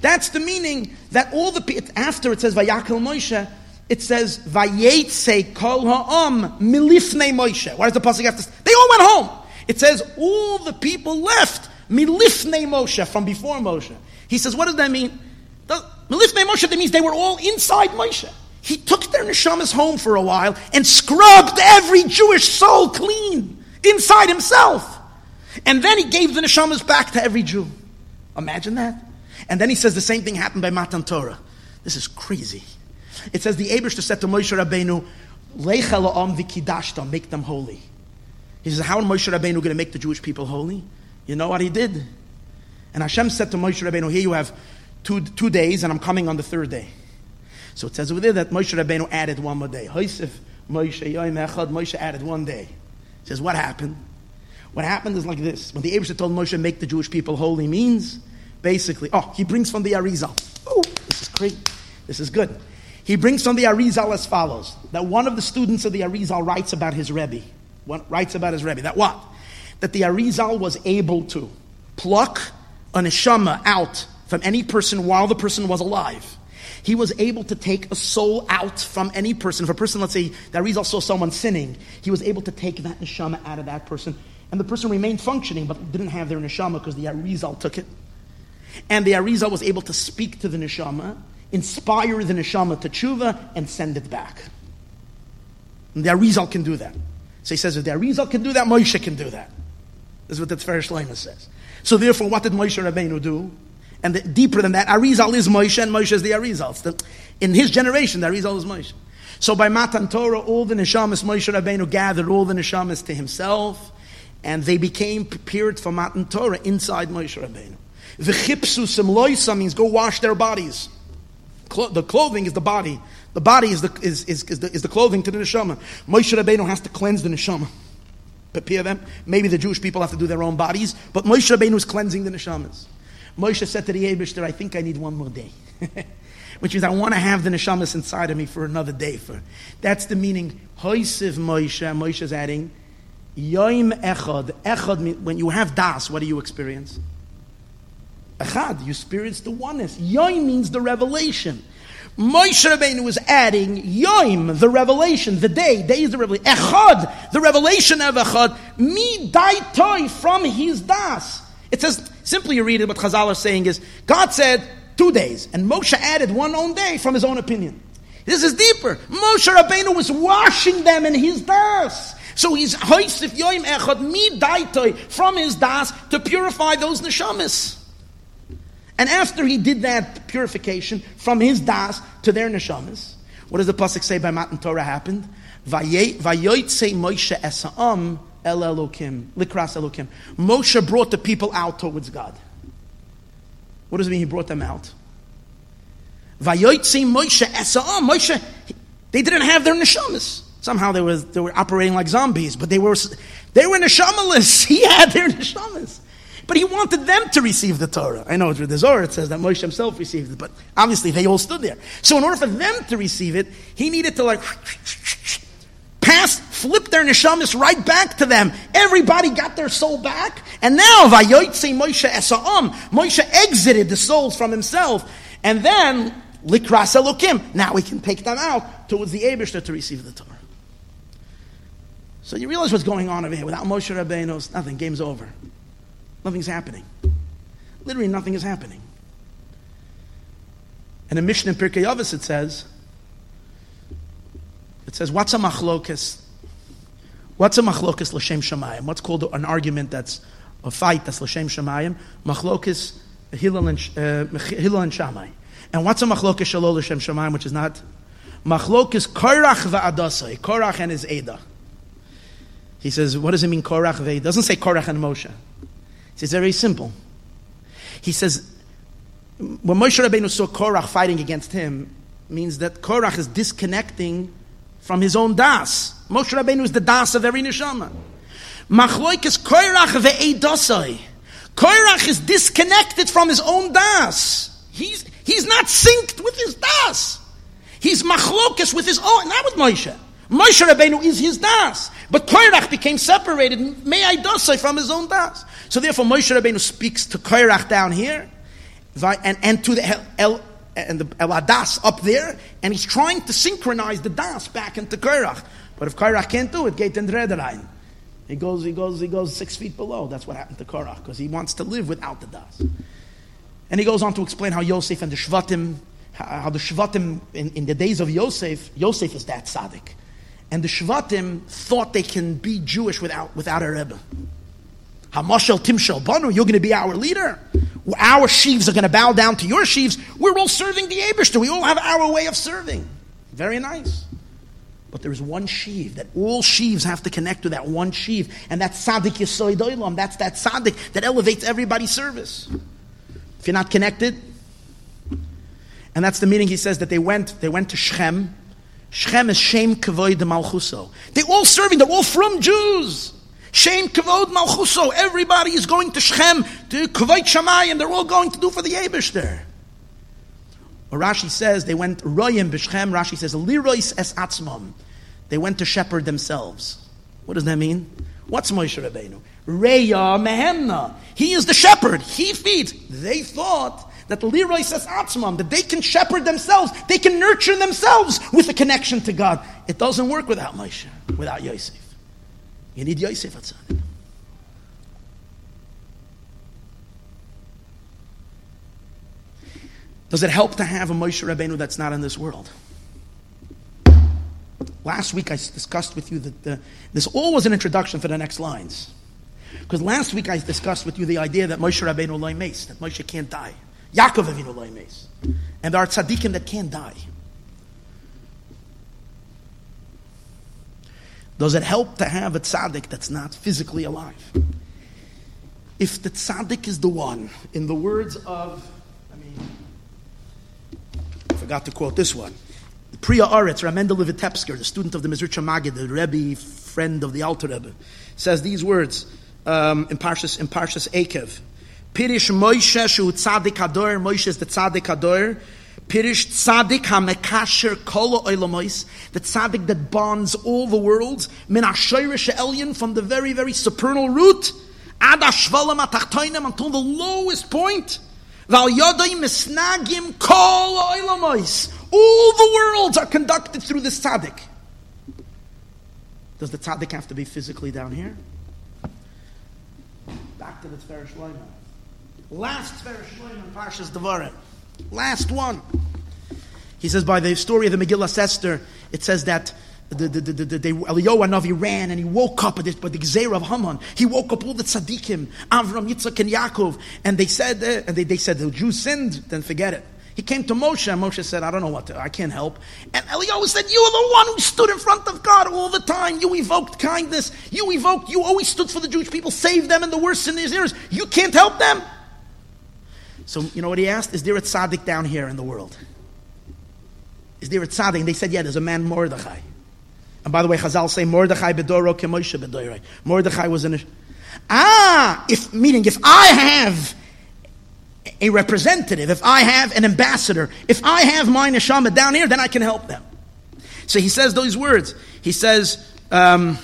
That's the meaning that all the people after it says Vayakel Moshe, it says Vayetze Kol Ha'am Milifnei Moshe. Why does the pasuk have to? They all went home. It says all the people left Milifnei Moshe from before Moshe. He says, what does that mean? Milifnei Moshe. That means they were all inside Moshe. He took their neshamas home for a while and scrubbed every Jewish soul clean inside himself. And then he gave the neshamas back to every Jew. Imagine that. And then he says the same thing happened by Matan Torah. This is crazy. It says the Abish said to Moshe Rabbeinu, Lecha la'am v'kidashta, make them holy. He says, how is Moshe Rabbeinu going to make the Jewish people holy? You know what he did? And Hashem said to Moshe Rabbeinu, here you have two, two days and I'm coming on the third day. So it says over there that Moshe Rabbeinu added one more day. Moshe Moshe added one day. It says, what happened? What happened is like this. When the Abraham told Moshe, make the Jewish people holy, means basically, oh, he brings from the Arizal. Oh, this is great. This is good. He brings from the Arizal as follows that one of the students of the Arizal writes about his Rebbe. Writes about his Rebbe. That what? That the Arizal was able to pluck a neshama out from any person while the person was alive he was able to take a soul out from any person. If a person, let's say, that Rizal saw someone sinning, he was able to take that neshama out of that person. And the person remained functioning, but didn't have their neshama because the Arizal took it. And the Arizal was able to speak to the neshama, inspire the neshama to tshuva, and send it back. And the Arizal can do that. So he says, if the Arizal can do that, Moshe can do that. This is what the Tfer Shlomo says. So therefore, what did Moshe Rabbeinu do? And the, deeper than that, Arizal is Moshe, and Moshe is the Arizal. The, in his generation, the Arizal is Moshe. So by Matan Torah, all the neshamas Moshe Rabbeinu gathered all the neshamas to himself, and they became prepared for Matan Torah inside Moshe Rabbeinu. The chipsus loisa means go wash their bodies. Clo- the clothing is the body. The body is the, is, is, is, the, is the clothing to the neshama. Moshe Rabbeinu has to cleanse the neshama. Prepare them. Maybe the Jewish people have to do their own bodies, but Moshe Rabbeinu is cleansing the neshamas. Moshe said to the Abishter, I think I need one more day. Which means I want to have the neshamas inside of me for another day. For That's the meaning. Hoisiv Moshe, Moshe is adding, Yoim Echad. Echad, when you have Das, what do you experience? Echad, you experience the oneness. Yoim means the revelation. Moshe Rabbeinu was adding Yoim, the revelation, the day. Day is the revelation. Echad, the revelation of Echad. Mi daitoi, from his Das. It says, simply you read it, what Chazal are saying is, God said two days, and Moshe added one own day from his own opinion. This is deeper. Moshe Rabbeinu was washing them in his das. So he's hoisif yoim echad mi daitoi from his das to purify those neshamas. And after he did that purification from his das to their neshamas, what does the pasuk say by Matan Torah happened? Vayoytse Moshe esa'am el Elokim, likras Elokim. Moshe brought the people out towards God. What does it mean he brought them out? Vayoytse Moshe esa'am. Moshe, they didn't have their neshamas. Somehow they were, they were operating like zombies, but they were, they were neshamaless. He had their neshamas. But he wanted them to receive the Torah. I know through the Zohar it says that Moshe himself received it, but obviously they all stood there. So in order for them to receive it, he needed to like pass, flip their neshamis right back to them. Everybody got their soul back, and now Vayoytse Moshe Esa'am, Moshe exited the souls from himself, and then Likras Elokim. Now we can take them out towards the Abishter to receive the Torah. So you realize what's going on over here. Without Moshe Rabbeinu, nothing. Game's over. Nothing's happening. Literally, nothing is happening. And in Mishnah in Pirkei Avos it says, it says, what's a machlokas? What's a machlokas l'shem shamayim? What's called an argument that's a fight that's l'shem shamayim? Machlokas Hillel and, uh, Hillel and what's a machlokas shalol l'shem shamayim, which is not? Machlokas korach va'adasai. Korach and his Eda. He says, what does it mean korach ve'eda? doesn't say korach and Moshe. It's very simple. He says, when Moshe Rabbeinu saw Korach fighting against him, means that Korach is disconnecting from his own das. Moshe Rabbeinu is the das of every neshama. Machloik is Korach ve'edosai. Korach is disconnected from his own das. He's, he's not synced with his das. He's machlokas with his own, not with Moshe. Moshe Rabbeinu is his das. But Korach became separated, may I dosai from his own das. So therefore, Moshe Rabbeinu speaks to Kairach down here, and, and to the El, and the El Adas up there, and he's trying to synchronize the Das back into Kairach. But if Kairach can't do it, Gate and Rederein. He goes, he goes, he goes six feet below. That's what happened to Korach, because he wants to live without the Das. And he goes on to explain how Yosef and the Shvatim, how the Shvatim in, in the days of Yosef, Yosef is that tzaddik. And the Shvatim thought they can be Jewish without, without a Rebbe. Hamashal Timshal Banu, you're going to be our leader. Our sheaves are going to bow down to your sheaves. We're all serving the Abishter. We all have our way of serving. Very nice. But there's one sheave that all sheaves have to connect to that one sheave, and that's Tzaddik Yisoid Olam. That's that Tzaddik that elevates everybody's service. If you're not connected, and that's the meaning he says that they went, they went to Shechem. Shechem is Shem Kavoid Malchuso. They're all serving, they're all from Jews. Shem Kavod Malchuso. Everybody is going to Shechem, to Kavod Shammai, and they're all going to do for the Abishter. Or Rashi says they went Royim B'Shechem. Rashi says Lirois es Atzmam. They went to shepherd themselves. What does that mean? What's Moshe Rabbeinu? Reya Mehemna. He is the shepherd. He feeds. They thought that the Leroy says Atzmam, that they can shepherd themselves, they can nurture themselves with a connection to God. It doesn't work without Moshe, without Yosef. You need Yosef Atzadik. Does it help to have a Moshe Rabbeinu that's not in this world? Last week I discussed with you that the, this all was an introduction for the next lines. Because last week I discussed with you the idea that Moshe Rabbeinu loy mace, that Moshe can't die. Yaakov Avinu loy. And there are tzaddikim that can't die. Does it help to have a tzaddik that's not physically alive? If the tzaddik is the one, in the words of, I mean, I forgot to quote this one. Pri Ha'aretz, Ramendel the student of the Mezritcher Maggid, the Rebbe, friend of the Alter Rebbe, says these words um, in Parshas in Parshas Eikev. Pirish Moshe shu tzaddik ador. Moshe is the tzaddik ador. Pirish tzaddik hamekasher kol oilamois, the tzaddik that bonds all the worlds, min ashoyrish elyon, from the very, very supernal root, ad ashvalam atachtoinem, until the lowest point, val yodai misnagim kol oilamois. All the worlds are conducted through this tzaddik. Does the tzaddik have to be physically down here? Back to the Tzverish Shloimeh. Last Shloimeh in Parshas Devarim. Last one. He says by the story of the Megillah Esther, it says that the, the, the, the, the ran and he woke up the, by the Gzeir of Haman. He woke up all the tzaddikim, Avram, Yitzchak, and Yaakov, and they said, uh, and they, they said the Jews sinned, then forget it. He came to Moshe, and Moshe said, I don't know what to, I can't help. And Eliyahu said, You are the one who stood in front of God all the time. You evoked kindness. You evoked, you always stood for the Jewish people, saved them in the worst in these years. You can't help them. So, you know what he asked? Is there a tzaddik down here in the world? Is there a tzaddik? And they said, Yeah, there's a man, Mordechai. And by the way, Chazal say, Mordechai bedoro kemoshe bedorai. Mordechai was in a. Ah, if, meaning, if I have a representative, if I have an ambassador, if I have my neshama down here, then I can help them. So he says those words. He says, um,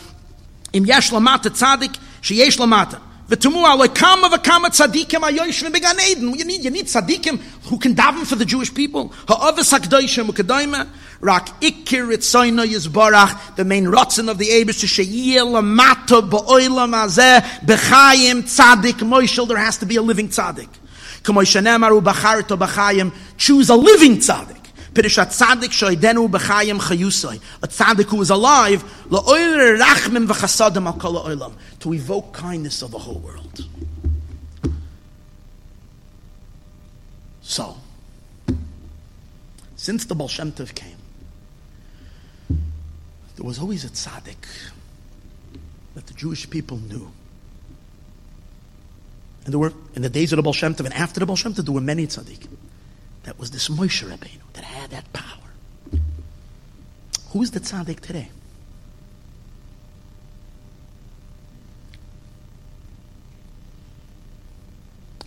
"Im yesh lamata tzadik, sheyesh lamata." V'tumu alekama v'kama tzadikim ayoshvim began Eden. You need, you need tzadikim who can daven for the Jewish people. Ha'avas hakdoshim u'kedayma. Rak ikir itzoyna yizbarach. The main rotzen of the Abish to sheyir lamata ba'oilam azeh b'chayim tzadik moishel. There has to be a living tzadik. Choose a living tzaddik. Tzaddik b'chayim. A tzaddik who is alive, rachmim v'chasadim al kol olam. To evoke kindness of the whole world. So, since the Baal Shem Tov came, there was always a tzaddik that the Jewish people knew and there were, in the days of the Baal Shem Tov and after the Baal Shem Tov, there were many tzaddikim. That was this Moshe Rabbeinu that had that power. Who's the tzaddik today?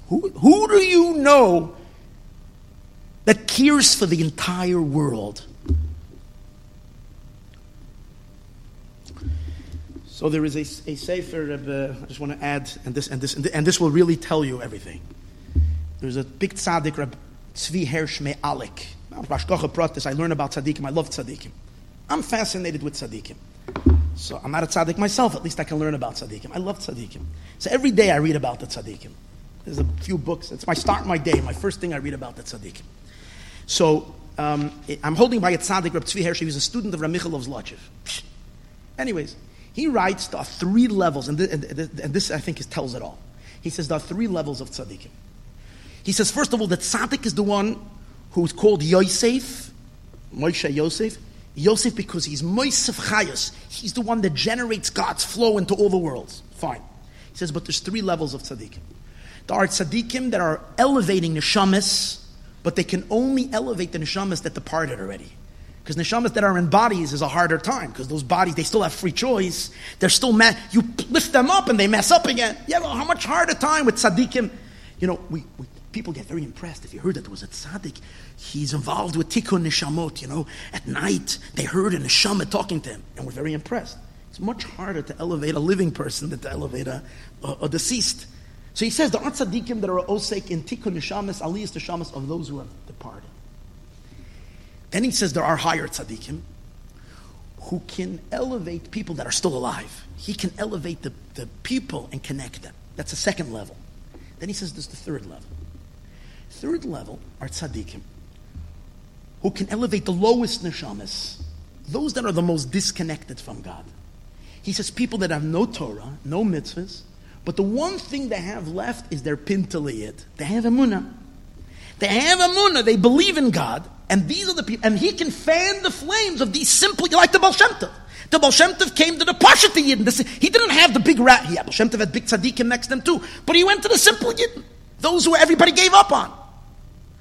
Who, who do you know that cares for the entire world So there is a, a sefer. Uh, I just want to add, and this and this and this will really tell you everything. There's a big tzaddik, Reb Tzvi Hersh Me'alek. I learn about tzaddikim. I love tzaddikim. I'm fascinated with tzaddikim. So I'm not a tzaddik myself. At least I can learn about tzaddikim. I love tzaddikim. So every day I read about the tzaddikim. There's a few books. It's my start my day. My first thing I read about the tzaddikim. So um, I'm holding by a tzaddik, Reb Tzvi Hersh. He was a student of Ramichal of Zlochev. Anyways, he writes there are three levels, and, and, and this I think tells it all. He says there are three levels of tzaddikim. He says, first of all, that tzaddik is the one who's called Yosef, Moshe Yosef. Yosef because he's Moisef Chayos. He's the one that generates God's flow into all the worlds. Fine. He says, but there's three levels of tzaddikim. There are tzaddikim that are elevating neshamas, but they can only elevate the neshamas that departed already. Because neshamas that are in bodies is a harder time because those bodies they still have free choice. They're still mad. You lift them up and they mess up again. Yeah, well, how much harder time with tzaddikim? You know, we, we, people get very impressed if you heard that was a tzaddik. He's involved with tikkun neshamot. You know, at night they heard a neshama talking to him, and we're very impressed. It's much harder to elevate a living person than to elevate a, a, a deceased. So he says there are tzaddikim that are osek in tikkun neshamas, aliyas neshamas of those who have departed. Then he says there are higher tzaddikim who can elevate people that are still alive. He can elevate the, the people and connect them. That's the second level. Then he says there's the third level. Third level are tzaddikim who can elevate the lowest neshamas, those that are the most disconnected from God. He says people that have no Torah, no mitzvahs, but the one thing they have left is their pintele Yid. They have emunah. They have emunah. They believe in God, and these are the people, and he can fan the flames of these simple, like the Baal The Baal came to the Pashat Yidden. He didn't have the big rat. Yeah, Baal had big tzaddikim next to him too. But he went to the simple Yidden. Those who everybody gave up on.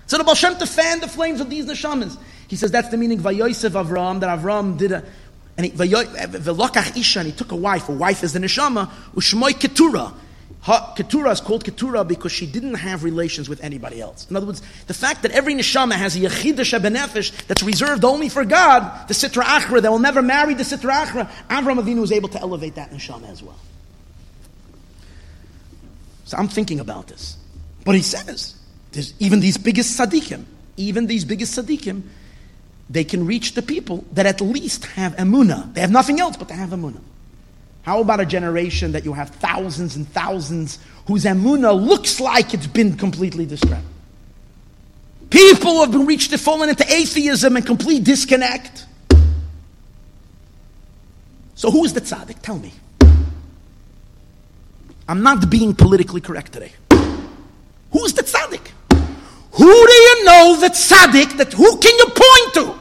So the Baal Tov fanned the flames of these neshamas. He says that's the meaning Vayosef Avram, that Avram did a, and he, Velokach Isha, and he took a wife. A wife is the neshama, Ushmoy Keturah. Keturah is called Keturah because she didn't have relations with anybody else. In other words, the fact that every neshama has a Yechidah Shebenefesh that's reserved only for God, the Sitra Achra, that will never marry the Sitra Achra, Avram Avinu was able to elevate that neshama as well. So I'm thinking about this. But he says, there's even these biggest tzaddikim, even these biggest tzaddikim, they can reach the people that at least have emuna. They have nothing else, but they have emuna. How about a generation that you have thousands and thousands whose emuna looks like it's been completely destroyed? People have been reached, have fallen into atheism and complete disconnect. So who is the tzaddik? Tell me. I'm not being politically correct today. Who's the tzaddik? Who do you know that tzaddik, that who can you point to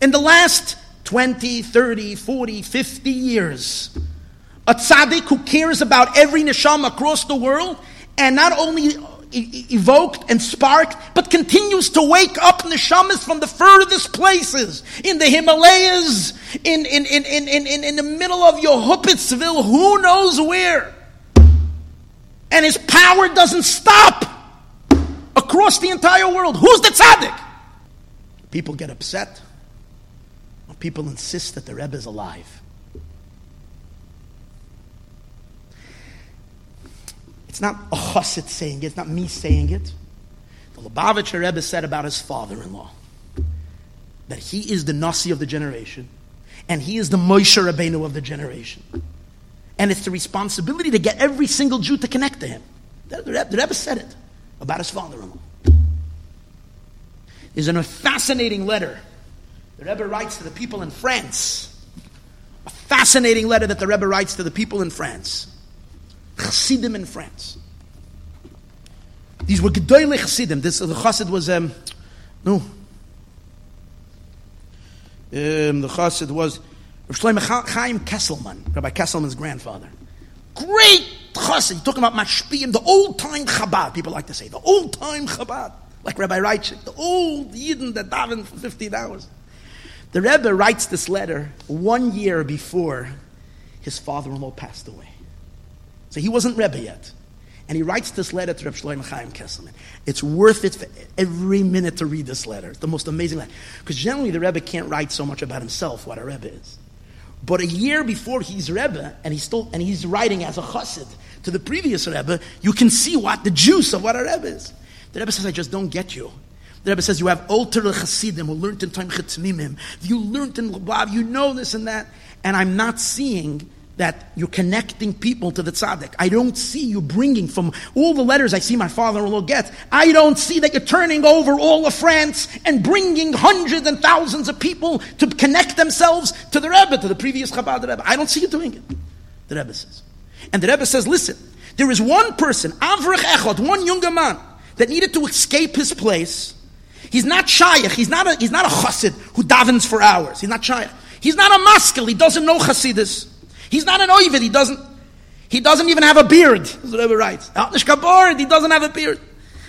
in the last 20, 30, 40, 50 years? A tzaddik who cares about every neshama across the world and not only evoked and sparked, but continues to wake up neshamas from the furthest places in the Himalayas, in, in, in, in, in, in the middle of Yehupitzville, who knows where. And his power doesn't stop across the entire world. Who's the tzaddik? People get upset when people insist that the Rebbe is alive. It's not a chassid saying it, it's not me saying it. The Lubavitcher Rebbe said about his father-in-law that he is the Nasi of the generation, and he is the Moshe Rabbeinu of the generation. And it's the responsibility to get every single Jew to connect to him. The Rebbe, the Rebbe said it about his father-in-law. There's a fascinating letter the Rebbe writes to the people in France. A fascinating letter that the Rebbe writes to the people in France. Chassidim in France. These were Gedoyle Chassidim. This, the Chassid was, um, no. Um, the Chassid was Chaim Kesselman, Rabbi Kesselman's grandfather. Great Chassid. Talking about Mashpiyim, the old time Chabad, people like to say. The old time Chabad. Like Rabbi Reichik, the old Yidden that davened for 15 hours. The Rebbe writes this letter one year before his father in law passed away. So he wasn't Rebbe yet. And he writes this letter to Reb Shlomo Chaim Kesselman. It's worth it for every minute to read this letter. It's the most amazing letter. Because generally the Rebbe can't write so much about himself, what a Rebbe is. But a year before he's Rebbe, and he's still and he's writing as a chassid to the previous Rebbe, you can see what the juice of what a Rebbe is. The Rebbe says, I just don't get you. The Rebbe says, you have Alter Chassidim who learned in Tomchei Temimim. You learned in Lubab, you know this and that. And I'm not seeing that you're connecting people to the tzaddik. I don't see you bringing from all the letters I see my father-in-law get. I don't see that you're turning over all of France and bringing hundreds and thousands of people to connect themselves to the Rebbe, to the previous Chabad Rebbe. I don't see you doing it. The Rebbe says. And the Rebbe says, listen, there is one person, Avrich Echot, one younger man, that needed to escape his place. He's not shaykh. He's not a, he's not a chassid who davens for hours. He's not shaykh. He's not a maskil. He doesn't know chassidus. He's not an oivid. He doesn't, he doesn't even have a beard. That's what Rebbe writes. He doesn't have a beard.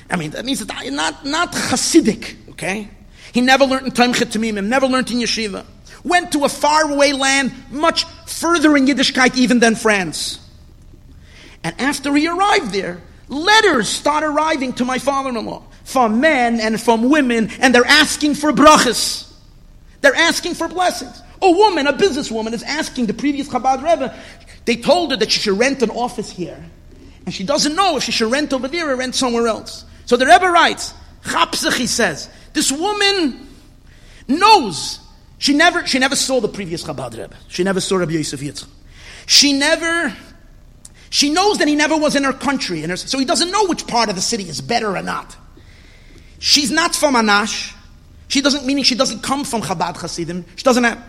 I mean, that means that not, not Hasidic, okay? He never learned in Tomchei Temimim, never learned in yeshiva. Went to a faraway land, much further in Yiddishkeit even than France. And after he arrived there, letters start arriving to my father-in-law from men and from women, and they're asking for brachas. They're asking for blessings. A woman, a businesswoman, is asking the previous Chabad Rebbe, they told her that she should rent an office here. And she doesn't know if she should rent over there or rent somewhere else. So the Rebbe writes, Chapsach, he says, this woman knows. She never, she never saw the previous Chabad Rebbe. She never saw Rabbi Yosef Yitzchak. She never, she knows that he never was in her country. In her, so he doesn't know which part of the city is better or not. She's not from Anash. She doesn't, meaning she doesn't come from Chabad Hasidim. She doesn't have,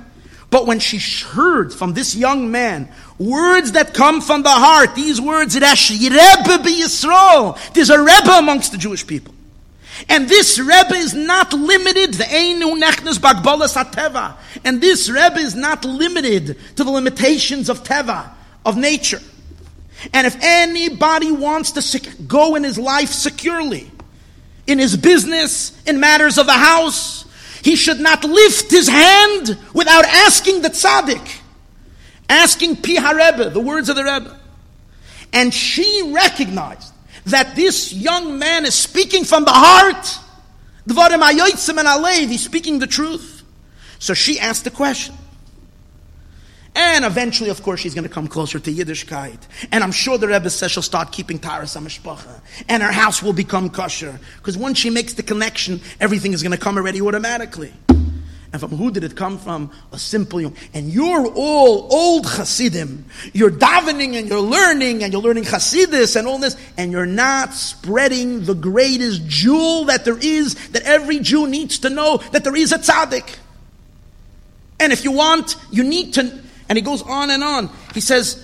but when she heard from this young man words that come from the heart, these words, Rebbe Yisrael, there's a Rebbe amongst the Jewish people. And this Rebbe is not limited, the Einu Nechnes Bagbolas Teva. And this Rebbe is not limited to the limitations of Teva, of nature. And if anybody wants to go in his life securely, in his business, in matters of the house, he should not lift his hand without asking the tzaddik, asking Pi Rebbe, the words of the Rebbe. And she recognized that this young man is speaking from the heart. He's speaking the truth. So she asked the question. And eventually, of course, she's going to come closer to Yiddishkeit. And I'm sure the Rebbe says she'll start keeping Taharas HaMishpacha. And her house will become kosher. Because once she makes the connection, everything is going to come already automatically. And from who did it come from? A simple young. And you're all old Hasidim. You're davening and you're learning and you're learning Hasidus and all this. And you're not spreading the greatest jewel that there is, that every Jew needs to know, that there is a tzaddik. And if you want, you need to and he goes on and on. He says,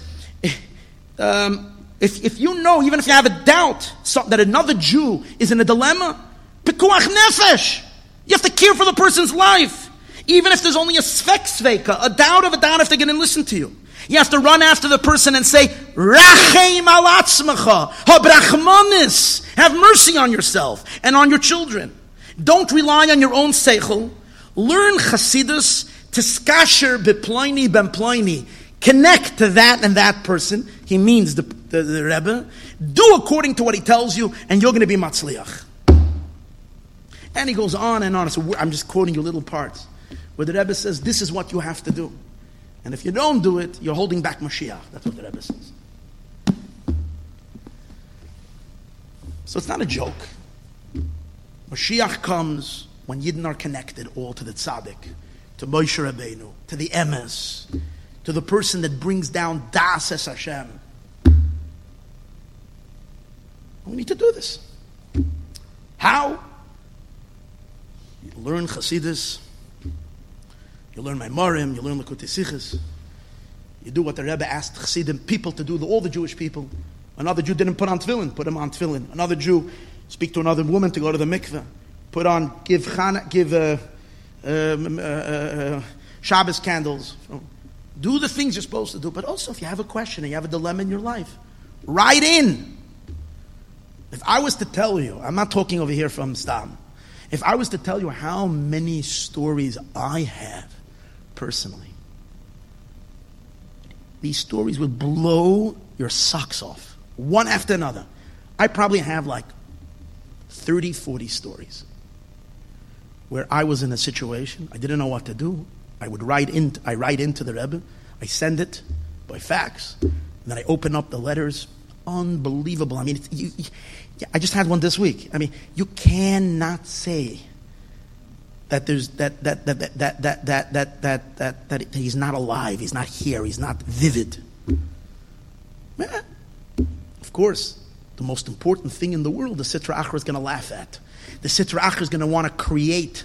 um, if, if you know, even if you have a doubt so, that another Jew is in a dilemma, Pekuach nefesh. You have to care for the person's life. Even if there's only a svek sveka, a doubt of a doubt if they're going to listen to you. You have to run after the person and say, Rachem alatzmacha, habrachmanis. Have mercy on yourself and on your children. Don't rely on your own seichel. Learn chasidus to skasher beploini bemploini. Connect to that and that person. He means the, the, the Rebbe. Do according to what he tells you, and you're going to be matzliach. And he goes on and on. So I'm just quoting you little parts where the Rebbe says, This is what you have to do. And if you don't do it, you're holding back Mashiach. That's what the Rebbe says. So it's not a joke. Mashiach comes when Yidden are connected all to the tzaddik, to Moshe Rabbeinu, to the emes, to the person that brings down Das es Hashem. We need to do this. How? You learn Chassidus, you learn Maimarim, you learn Likutei Sichos. You do what the Rebbe asked Chassidim people to do, all the Jewish people. Another Jew didn't put on tefillin, put him on tefillin. Another Jew speak to another woman to go to the mikveh, put on, give chana, give uh, um, uh, uh, uh, Shabbos candles. Do the things you're supposed to do, but also if you have a question and you have a dilemma in your life, write in. If I was to tell you, I'm not talking over here from Stam. If I was to tell you how many stories I have personally, these stories would blow your socks off, one after another. I probably have like 30, 40 stories where I was in a situation, I didn't know what to do. I would write in, I write into the Rebbe, I send it by fax, and then I open up the letters. Unbelievable. I mean, you, you, I just had one this week. I mean, you cannot say that there's that that that that that that that that that, that, that he's not alive, he's not here, he's not vivid. Of course, the most important thing in the world, the Sitra Achra is going to laugh at. The Sitra Achra is going to want to create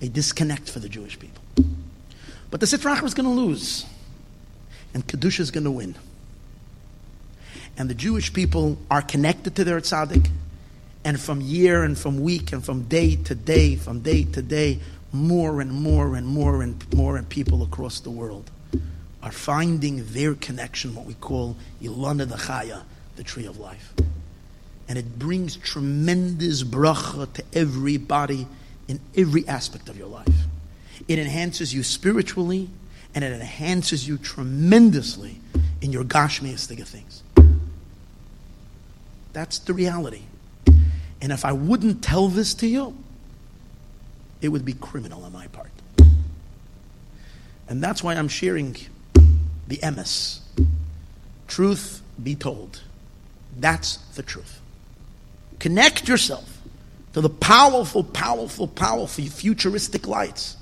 a disconnect for the Jewish people. But the Sitra Achra is going to lose, and Kedusha is going to win. And the Jewish people are connected to their tzaddik, and from year and from week and from day to day, from day to day, more and more and more and more and people across the world are finding their connection, what we call Ilana the Chaya, the tree of life. And it brings tremendous bracha to everybody in every aspect of your life. It enhances you spiritually, and it enhances you tremendously in your gashmiistic of things. That's the reality. And if I wouldn't tell this to you, it would be criminal on my part. And that's why I'm sharing the emes. Truth be told. That's the truth. Connect yourself to the powerful, powerful, powerful futuristic lights.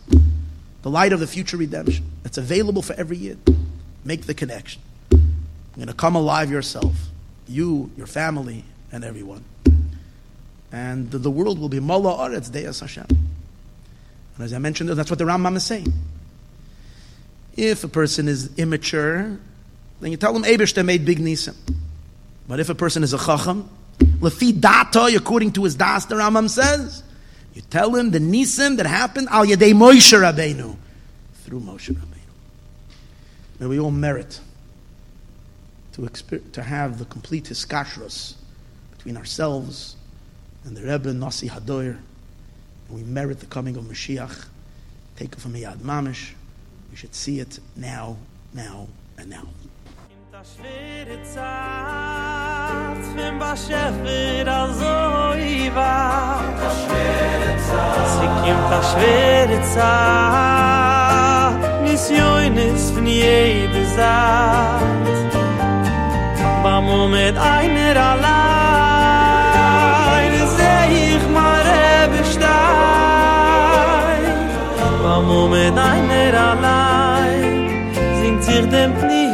The light of the future redemption. that's available for every year. Make the connection. You're going to come alive yourself. You, your family, and everyone. And the, world will be Mala Aretz Deas Hashem. And as I mentioned, that's what the Rambam is saying. If a person is immature, then you tell him Abishter made big nisim. But if a person is a chacham, lefi data, according to his das, the Rambam says, you tell him the nisim that happened al yadei Moshe Rabbeinu, through Moshe Rabbeinu. May we all merit to, exper- to have the complete hiskashrus between ourselves and the Rebbe Nasi Hadoir, and we merit the coming of Mashiach. Take it from Yad Mamish. We should see it now, now, and now. a schwere Zeit, fin ba schäfer a so iwa. A schwere Zeit, sie kimmt a schwere Zeit, mis joines von jede Zeit. Ba mo mit einer allein, seh ich mal er ebe stein. Ba mo mit einer allein, singt sich dem Knie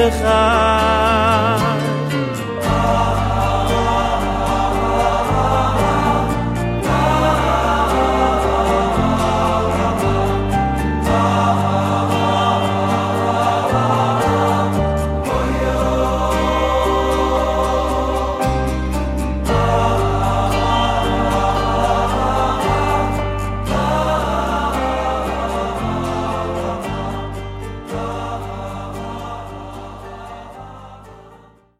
דרך